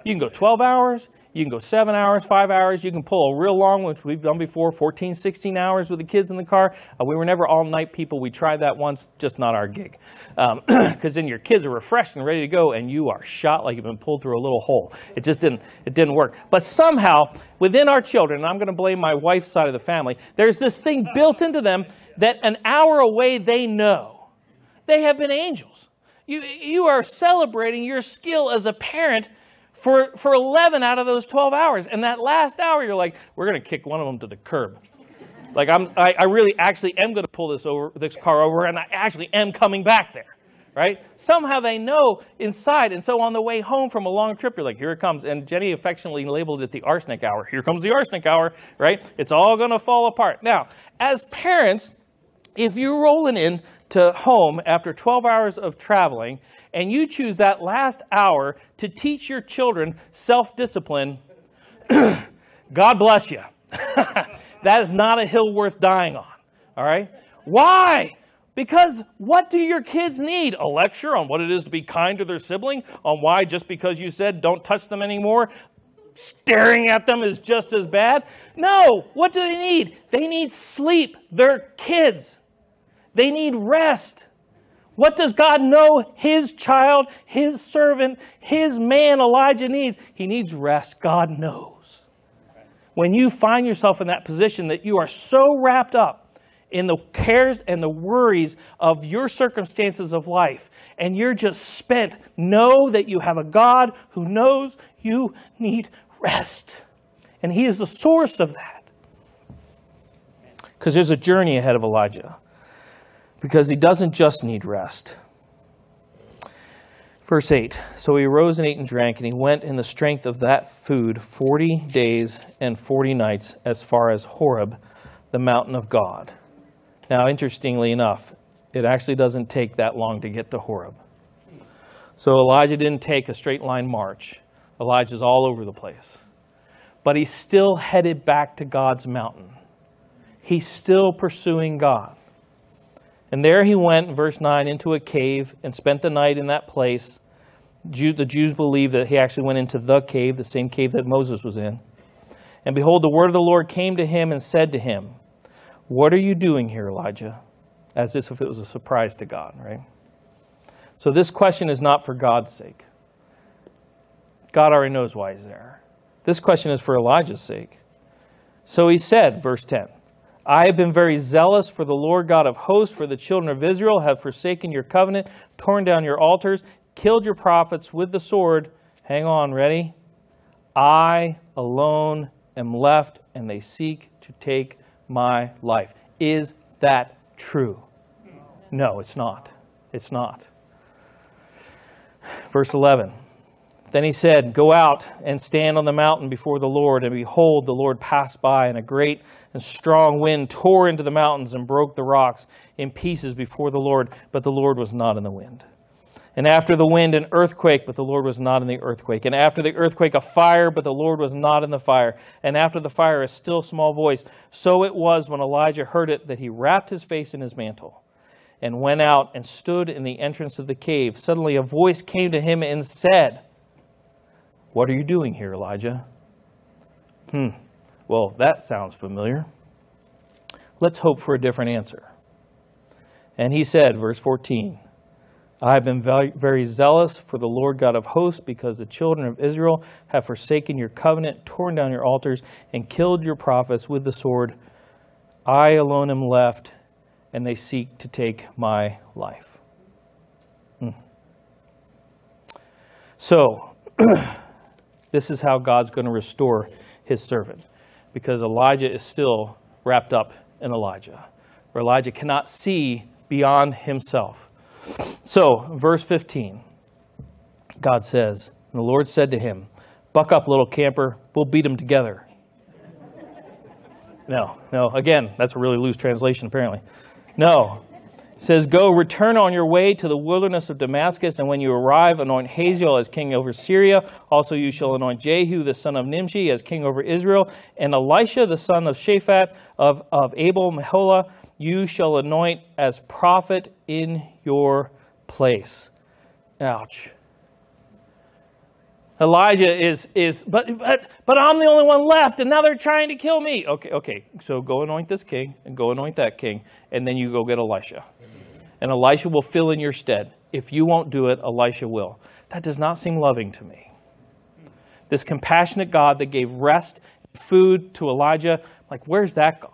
You can go 12 hours, You can go seven hours, five hours. You can pull a real long which we've done before, 14, 16 hours with the kids in the car. Uh, we were never all night people. We tried that once, just not our gig. Because then your kids are refreshed and ready to go, and you are shot like you've been pulled through a little hole. It just didn't, it didn't work. But somehow, within our children, and I'm going to blame my wife's side of the family, there's this thing built into them that an hour away they know they have been angels. You, you are celebrating your skill as a parent for, for 11 out of those 12 hours. And that last hour, you're like, we're going to kick one of them to the curb. Like, I'm, I, I really actually am going to pull this, over, this car over, and I actually am coming back there. Right? Somehow they know inside. And so on the way home from a long trip, you're like, here it comes. And Jenny affectionately labeled it the arsenic hour. Here comes the arsenic hour, right? It's all going to fall apart. Now, as parents, if you're rolling in to home after 12 hours of traveling and you choose that last hour to teach your children self discipline, God bless you. that is not a hill worth dying on. All right? Why? Because what do your kids need? A lecture on what it is to be kind to their sibling? On why just because you said don't touch them anymore, staring at them is just as bad? No. What do they need? They need sleep. They're kids. They need rest. What does God know his child, his servant, his man Elijah needs? He needs rest. God knows. When you find yourself in that position that you are so wrapped up in the cares and the worries of your circumstances of life, and you're just spent, know that you have a God who knows you need rest. And he is the source of that. Because there's a journey ahead of Elijah because he doesn't just need rest. Verse 8 So he arose and ate and drank, and he went in the strength of that food 40 days and 40 nights as far as Horeb, the mountain of God. Now, interestingly enough, it actually doesn't take that long to get to Horeb. So Elijah didn't take a straight line march. Elijah's all over the place. But he's still headed back to God's mountain. He's still pursuing God. And there he went, verse 9, into a cave and spent the night in that place. Jew, the Jews believe that he actually went into the cave, the same cave that Moses was in. And behold, the word of the Lord came to him and said to him, What are you doing here, Elijah? As if it was a surprise to God, right? So this question is not for God's sake. God already knows why he's there. This question is for Elijah's sake. So he said, verse 10, I have been very zealous for the Lord God of hosts, for the children of Israel have forsaken your covenant, torn down your altars, killed your prophets with the sword. Hang on, ready? I alone am left, and they seek to take my life. Is that true? No, it's not. It's not. Verse 11. Then he said, Go out and stand on the mountain before the Lord. And behold, the Lord passed by, and a great and strong wind tore into the mountains and broke the rocks in pieces before the Lord. But the Lord was not in the wind. And after the wind, an earthquake, but the Lord was not in the earthquake. And after the earthquake, a fire, but the Lord was not in the fire. And after the fire, a still small voice. So it was when Elijah heard it that he wrapped his face in his mantle and went out and stood in the entrance of the cave. Suddenly a voice came to him and said, what are you doing here, Elijah? Hmm, well, that sounds familiar. Let's hope for a different answer. And he said, verse 14, I have been very zealous for the Lord God of hosts because the children of Israel have forsaken your covenant, torn down your altars, and killed your prophets with the sword. I alone am left, and they seek to take my life. Hmm. So, This is how God's going to restore his servant because Elijah is still wrapped up in Elijah, where Elijah cannot see beyond himself. So, verse 15, God says, The Lord said to him, Buck up, little camper, we'll beat them together. No, no, again, that's a really loose translation, apparently. No, says, Go, return on your way to the wilderness of Damascus, and when you arrive, anoint Hazael as king over Syria. Also, you shall anoint Jehu, the son of Nimshi, as king over Israel, and Elisha, the son of Shaphat of, of Abel Meholah, you shall anoint as prophet in your place. Ouch. Elijah is, is but, but, but I'm the only one left, and now they're trying to kill me. Okay, okay, so go anoint this king, and go anoint that king, and then you go get Elisha. And Elisha will fill in your stead. If you won't do it, Elisha will. That does not seem loving to me. This compassionate God that gave rest and food to Elijah, like, where's that God?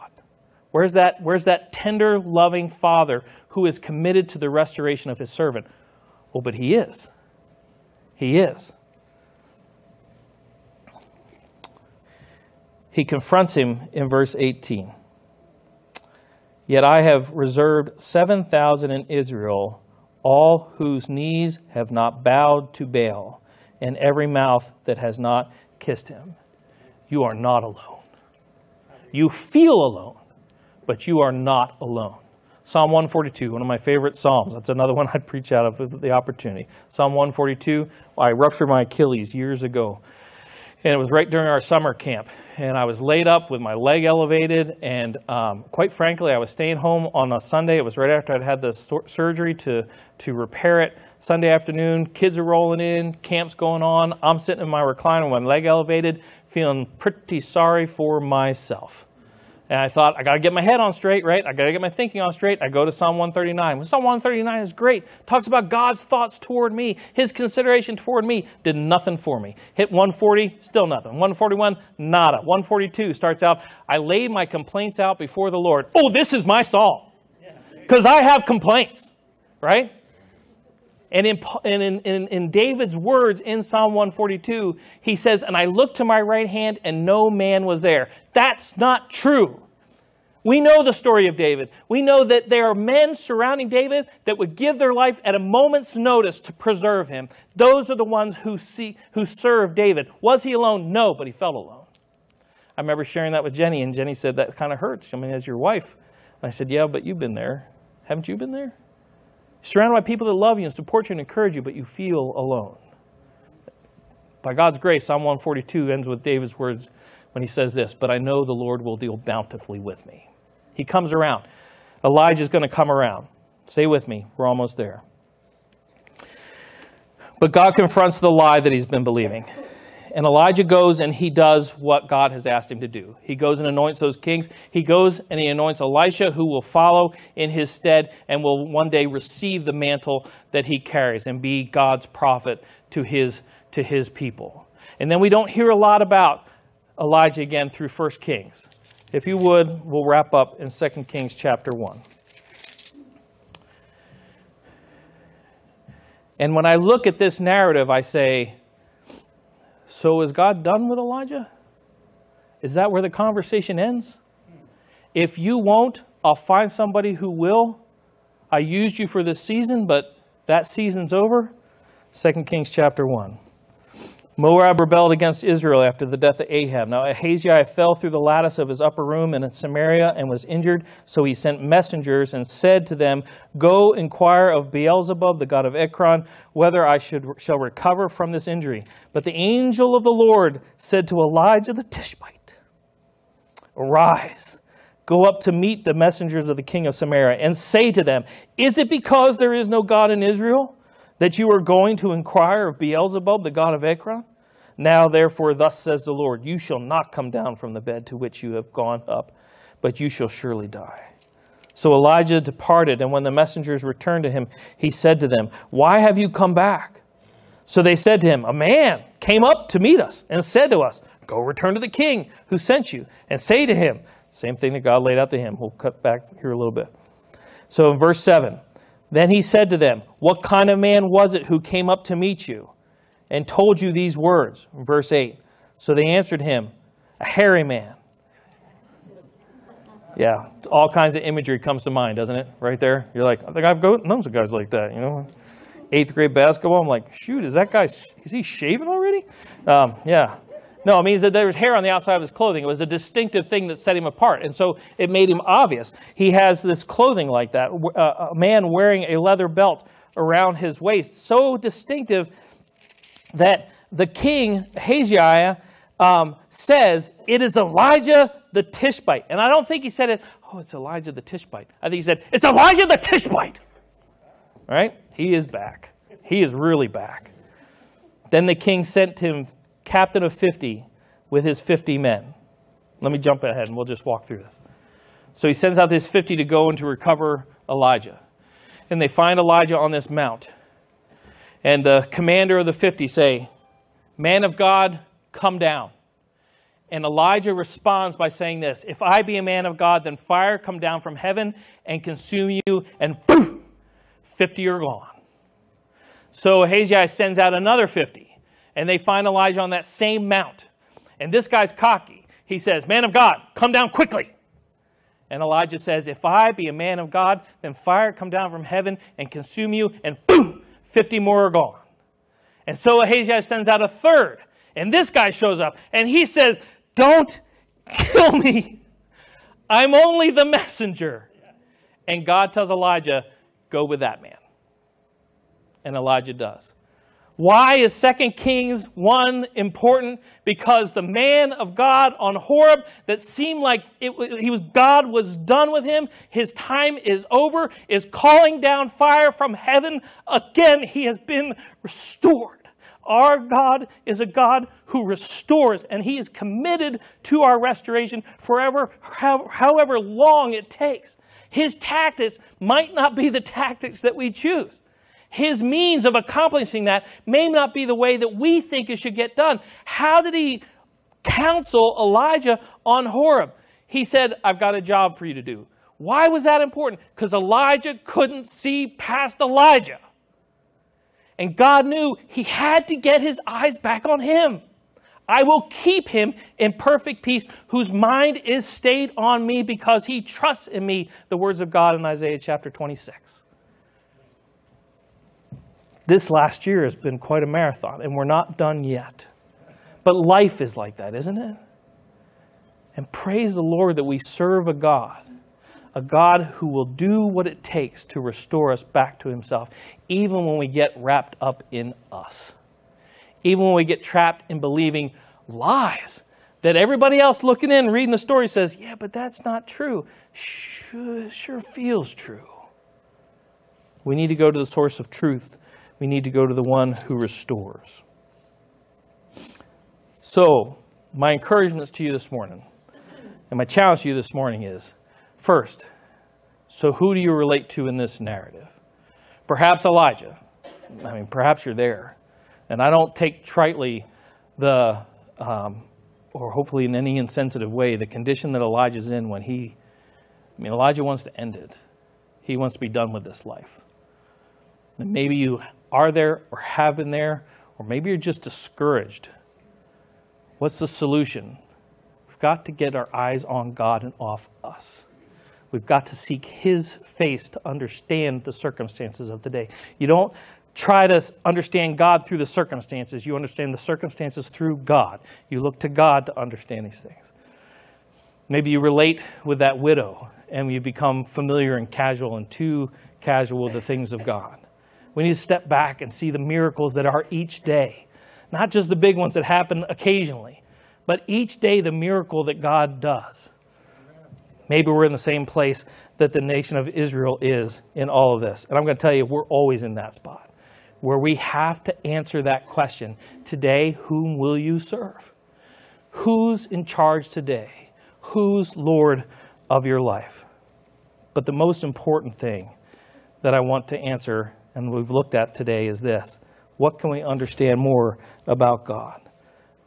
Where's that, where's that tender, loving father who is committed to the restoration of his servant? Well, but he is. He is. he confronts him in verse 18. Yet I have reserved 7,000 in Israel, all whose knees have not bowed to Baal, and every mouth that has not kissed him. You are not alone. You feel alone, but you are not alone. Psalm 142, one of my favorite Psalms. That's another one I'd preach out of the opportunity. Psalm 142, I ruptured my Achilles years ago. And it was right during our summer camp and I was laid up with my leg elevated. And um, quite frankly, I was staying home on a Sunday. It was right after I'd had the surgery to, to repair it. Sunday afternoon, kids are rolling in, camp's going on. I'm sitting in my recliner with my leg elevated, feeling pretty sorry for myself. And I thought, I got to get my head on straight, right? I got to get my thinking on straight. I go to Psalm 139. Psalm 139 is great. Talks about God's thoughts toward me, his consideration toward me. Did nothing for me. Hit 140, still nothing. 141, nada. 142 starts out, I laid my complaints out before the Lord. Oh, this is my psalm. Because I have complaints, right? And in, in, in, in, David's words in Psalm 142, he says, And I looked to my right hand, and no man was there. That's not true. We know the story of David. We know that there are men surrounding David that would give their life at a moment's notice to preserve him. Those are the ones who, see, who serve David. Was he alone? No, but he felt alone. I remember sharing that with Jenny, and Jenny said, That kind of hurts. I mean, as your wife. And I said, Yeah, but you've been there. Haven't you been there? Surrounded by people that love you and support you and encourage you, but you feel alone. By God's grace, Psalm 142 ends with David's words when he says this But I know the Lord will deal bountifully with me. He comes around. Elijah's going to come around. Stay with me. We're almost there. But God confronts the lie that he's been believing. And Elijah goes and he does what God has asked him to do. He goes and anoints those kings. He goes and he anoints Elisha, who will follow in his stead and will one day receive the mantle that he carries and be God's prophet to his, to his people. And then we don't hear a lot about Elijah again through 1 Kings. If you would, we'll wrap up in 2 Kings chapter 1. And when I look at this narrative, I say, so is God done with Elijah? Is that where the conversation ends? If you won't, I'll find somebody who will. I used you for this season, but that season's over. 2 Kings chapter 1. Moab rebelled against Israel after the death of Ahab. Now Ahaziah fell through the lattice of his upper room in Samaria and was injured. So he sent messengers and said to them, Go inquire of Beelzebub, the god of Ekron, whether I should, shall recover from this injury. But the angel of the Lord said to Elijah the Tishbite, Arise, go up to meet the messengers of the king of Samaria, and say to them, Is it because there is no God in Israel? That you are going to inquire of Beelzebub, the god of Ekron? Now, therefore, thus says the Lord, you shall not come down from the bed to which you have gone up, but you shall surely die. So Elijah departed, and when the messengers returned to him, he said to them, Why have you come back? So they said to him, A man came up to meet us and said to us, Go return to the king who sent you, and say to him, Same thing that God laid out to him. We'll cut back here a little bit. So in verse 7, then he said to them, What kind of man was it who came up to meet you and told you these words? Verse 8. So they answered him, A hairy man. Yeah, all kinds of imagery comes to mind, doesn't it? Right there. You're like, I think I've known some guys like that, you know? Eighth grade basketball, I'm like, shoot, is that guy, is he shaving already? Um, yeah, no, it means that there was hair on the outside of his clothing. It was a distinctive thing that set him apart. And so it made him obvious. He has this clothing like that, uh, a man wearing a leather belt around his waist, so distinctive that the king, Haziah, um, says, It is Elijah the Tishbite. And I don't think he said it, Oh, it's Elijah the Tishbite. I think he said, It's Elijah the Tishbite. All right? He is back. He is really back. Then the king sent him captain of 50 with his 50 men. Let me jump ahead and we'll just walk through this. So he sends out his 50 to go and to recover Elijah. And they find Elijah on this mount. And the commander of the 50 say, Man of God, come down. And Elijah responds by saying this If I be a man of God, then fire come down from heaven and consume you, and boom, 50 are gone. So Ahaziah sends out another 50, and they find Elijah on that same mount. And this guy's cocky. He says, Man of God, come down quickly. And Elijah says, If I be a man of God, then fire come down from heaven and consume you, and boom, 50 more are gone. And so Ahaziah sends out a third. And this guy shows up and he says, Don't kill me. I'm only the messenger. And God tells Elijah, Go with that man. And Elijah does. Why is 2 Kings 1 important? Because the man of God on Horeb that seemed like it, he was, God was done with him, his time is over, is calling down fire from heaven. Again, he has been restored. Our God is a God who restores, and He is committed to our restoration forever, however long it takes. His tactics might not be the tactics that we choose. His means of accomplishing that may not be the way that we think it should get done. How did He counsel Elijah on Horeb? He said, I've got a job for you to do. Why was that important? Because Elijah couldn't see past Elijah. And God knew he had to get his eyes back on him. I will keep him in perfect peace, whose mind is stayed on me because he trusts in me, the words of God in Isaiah chapter 26. This last year has been quite a marathon, and we're not done yet. But life is like that, isn't it? And praise the Lord that we serve a God a God who will do what it takes to restore us back to Himself, even when we get wrapped up in us. Even when we get trapped in believing lies that everybody else looking in, reading the story says, yeah, but that's not true. Sure, sure feels true. We need to go to the source of truth. We need to go to the one who restores. So, my encouragements to you this morning, and my challenge to you this morning is First, so who do you relate to in this narrative? Perhaps Elijah. I mean, perhaps you're there. And I don't take tritely the, um, or hopefully in any insensitive way, the condition that Elijah's in when he, I mean, Elijah wants to end it. He wants to be done with this life. And maybe you are there or have been there, or maybe you're just discouraged. What's the solution? We've got to get our eyes on God and off us. We've got to seek His face to understand the circumstances of the day. You don't try to understand God through the circumstances, you understand the circumstances through God. You look to God to understand these things. Maybe you relate with that widow and you become familiar and casual and too casual with the things of God. We need to step back and see the miracles that are each day, not just the big ones that happen occasionally, but each day the miracle that God does. Maybe we're in the same place that the nation of Israel is in all of this. And I'm going to tell you, we're always in that spot where we have to answer that question today, whom will you serve? Who's in charge today? Who's Lord of your life? But the most important thing that I want to answer, and we've looked at today, is this what can we understand more about God?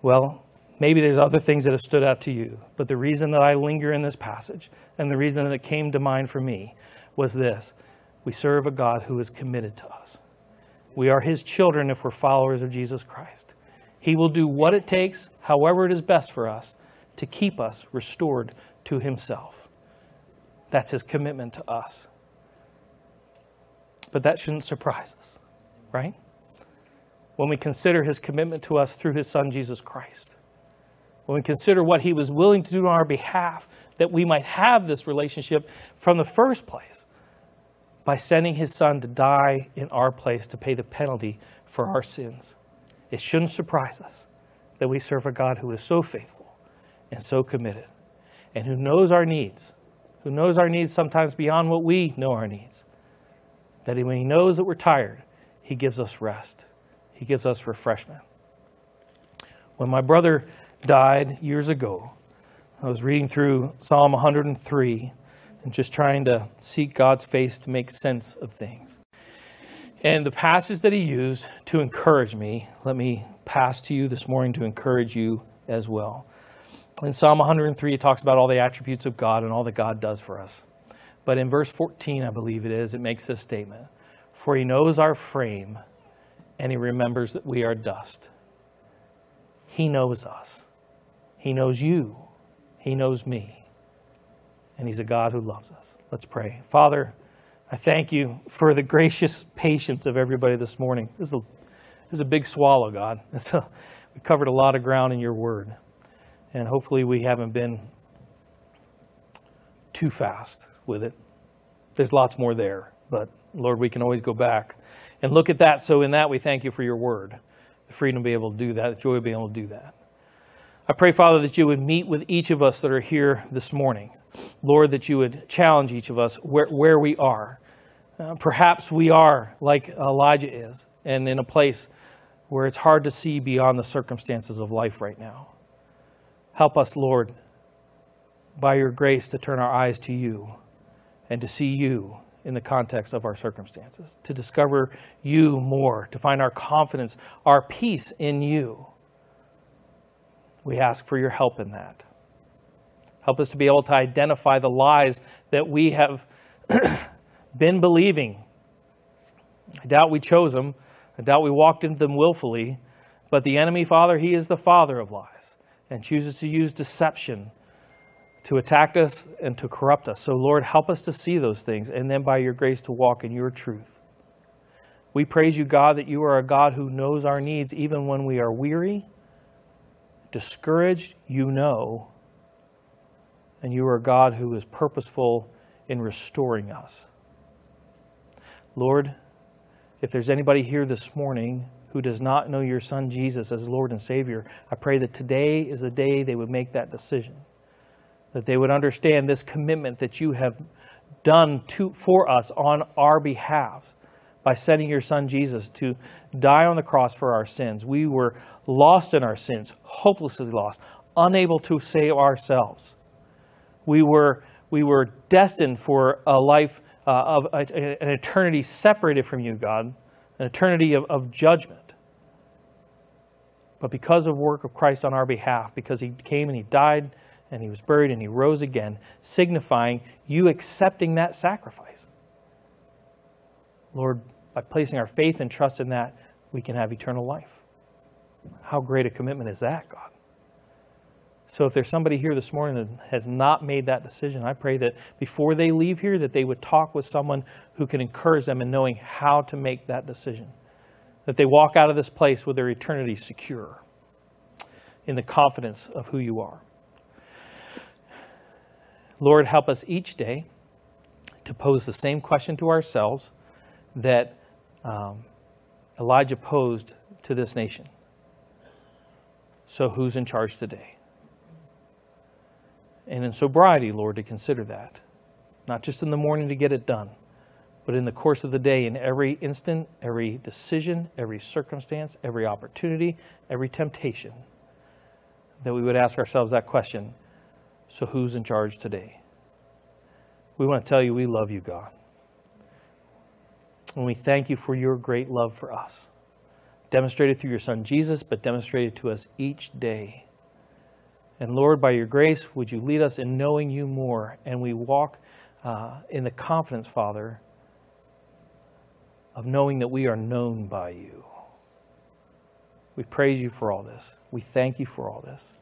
Well, Maybe there's other things that have stood out to you, but the reason that I linger in this passage and the reason that it came to mind for me was this we serve a God who is committed to us. We are his children if we're followers of Jesus Christ. He will do what it takes, however it is best for us, to keep us restored to himself. That's his commitment to us. But that shouldn't surprise us, right? When we consider his commitment to us through his son, Jesus Christ when we consider what he was willing to do on our behalf, that we might have this relationship from the first place by sending his son to die in our place to pay the penalty for our sins. It shouldn't surprise us that we serve a God who is so faithful and so committed and who knows our needs, who knows our needs sometimes beyond what we know our needs. That when he knows that we're tired, he gives us rest, he gives us refreshment. When my brother died years ago, I was reading through Psalm 103 and just trying to seek God's face to make sense of things. And the passage that he used to encourage me, let me pass to you this morning to encourage you as well. In Psalm 103, it talks about all the attributes of God and all that God does for us. But in verse 14, I believe it is, it makes this statement For he knows our frame and he remembers that we are dust. He knows us, he knows you, he knows me, and he's a God who loves us. Let's pray. Father, I thank you for the gracious patience of everybody this morning. This is a, this is a big swallow, God. A, we covered a lot of ground in your word. And hopefully, we haven't been too fast with it. There's lots more there, but Lord, we can always go back and look at that. So, in that, we thank you for your word, the freedom to be able to do that, the joy of being able to do that. I pray, Father, that you would meet with each of us that are here this morning. Lord, that you would challenge each of us where, where we are. Uh, perhaps we are like Elijah is, and in a place where it's hard to see beyond the circumstances of life right now. Help us, Lord, by your grace to turn our eyes to you and to see you in the context of our circumstances, to discover you more, to find our confidence, our peace in you. We ask for your help in that. Help us to be able to identify the lies that we have been believing. I doubt we chose them. I doubt we walked into them willfully. But the enemy, Father, he is the father of lies and chooses to use deception to attack us and to corrupt us. So, Lord, help us to see those things and then by your grace to walk in your truth. We praise you, God, that you are a God who knows our needs even when we are weary, discouraged, you know. And you are a God who is purposeful in restoring us. Lord, if there's anybody here this morning who does not know your Son Jesus as Lord and Savior, I pray that today is the day they would make that decision that they would understand this commitment that you have done to, for us on our behalf by sending your son Jesus to die on the cross for our sins. We were lost in our sins, hopelessly lost, unable to save ourselves. We were, we were destined for a life uh, of a, an eternity separated from you, God, an eternity of, of judgment. But because of work of Christ on our behalf, because he came and he died and he was buried and he rose again, signifying you accepting that sacrifice. Lord, by placing our faith and trust in that, we can have eternal life. How great a commitment is that, God? So if there's somebody here this morning that has not made that decision, I pray that before they leave here that they would talk with someone who can encourage them in knowing how to make that decision. That they walk out of this place with their eternity secure in the confidence of who you are. Lord, help us each day to pose the same question to ourselves that um, Elijah posed to this nation. So, who's in charge today? And in sobriety, Lord, to consider that. Not just in the morning to get it done, but in the course of the day, in every instant, every decision, every circumstance, every opportunity, every temptation, that we would ask ourselves that question so, who's in charge today? We want to tell you we love you, God. And we thank you for your great love for us, demonstrated through your Son Jesus, but demonstrated to us each day. And Lord, by your grace, would you lead us in knowing you more? And we walk uh, in the confidence, Father, of knowing that we are known by you. We praise you for all this. We thank you for all this.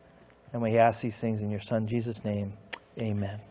And we ask these things in your Son, Jesus' name. Amen.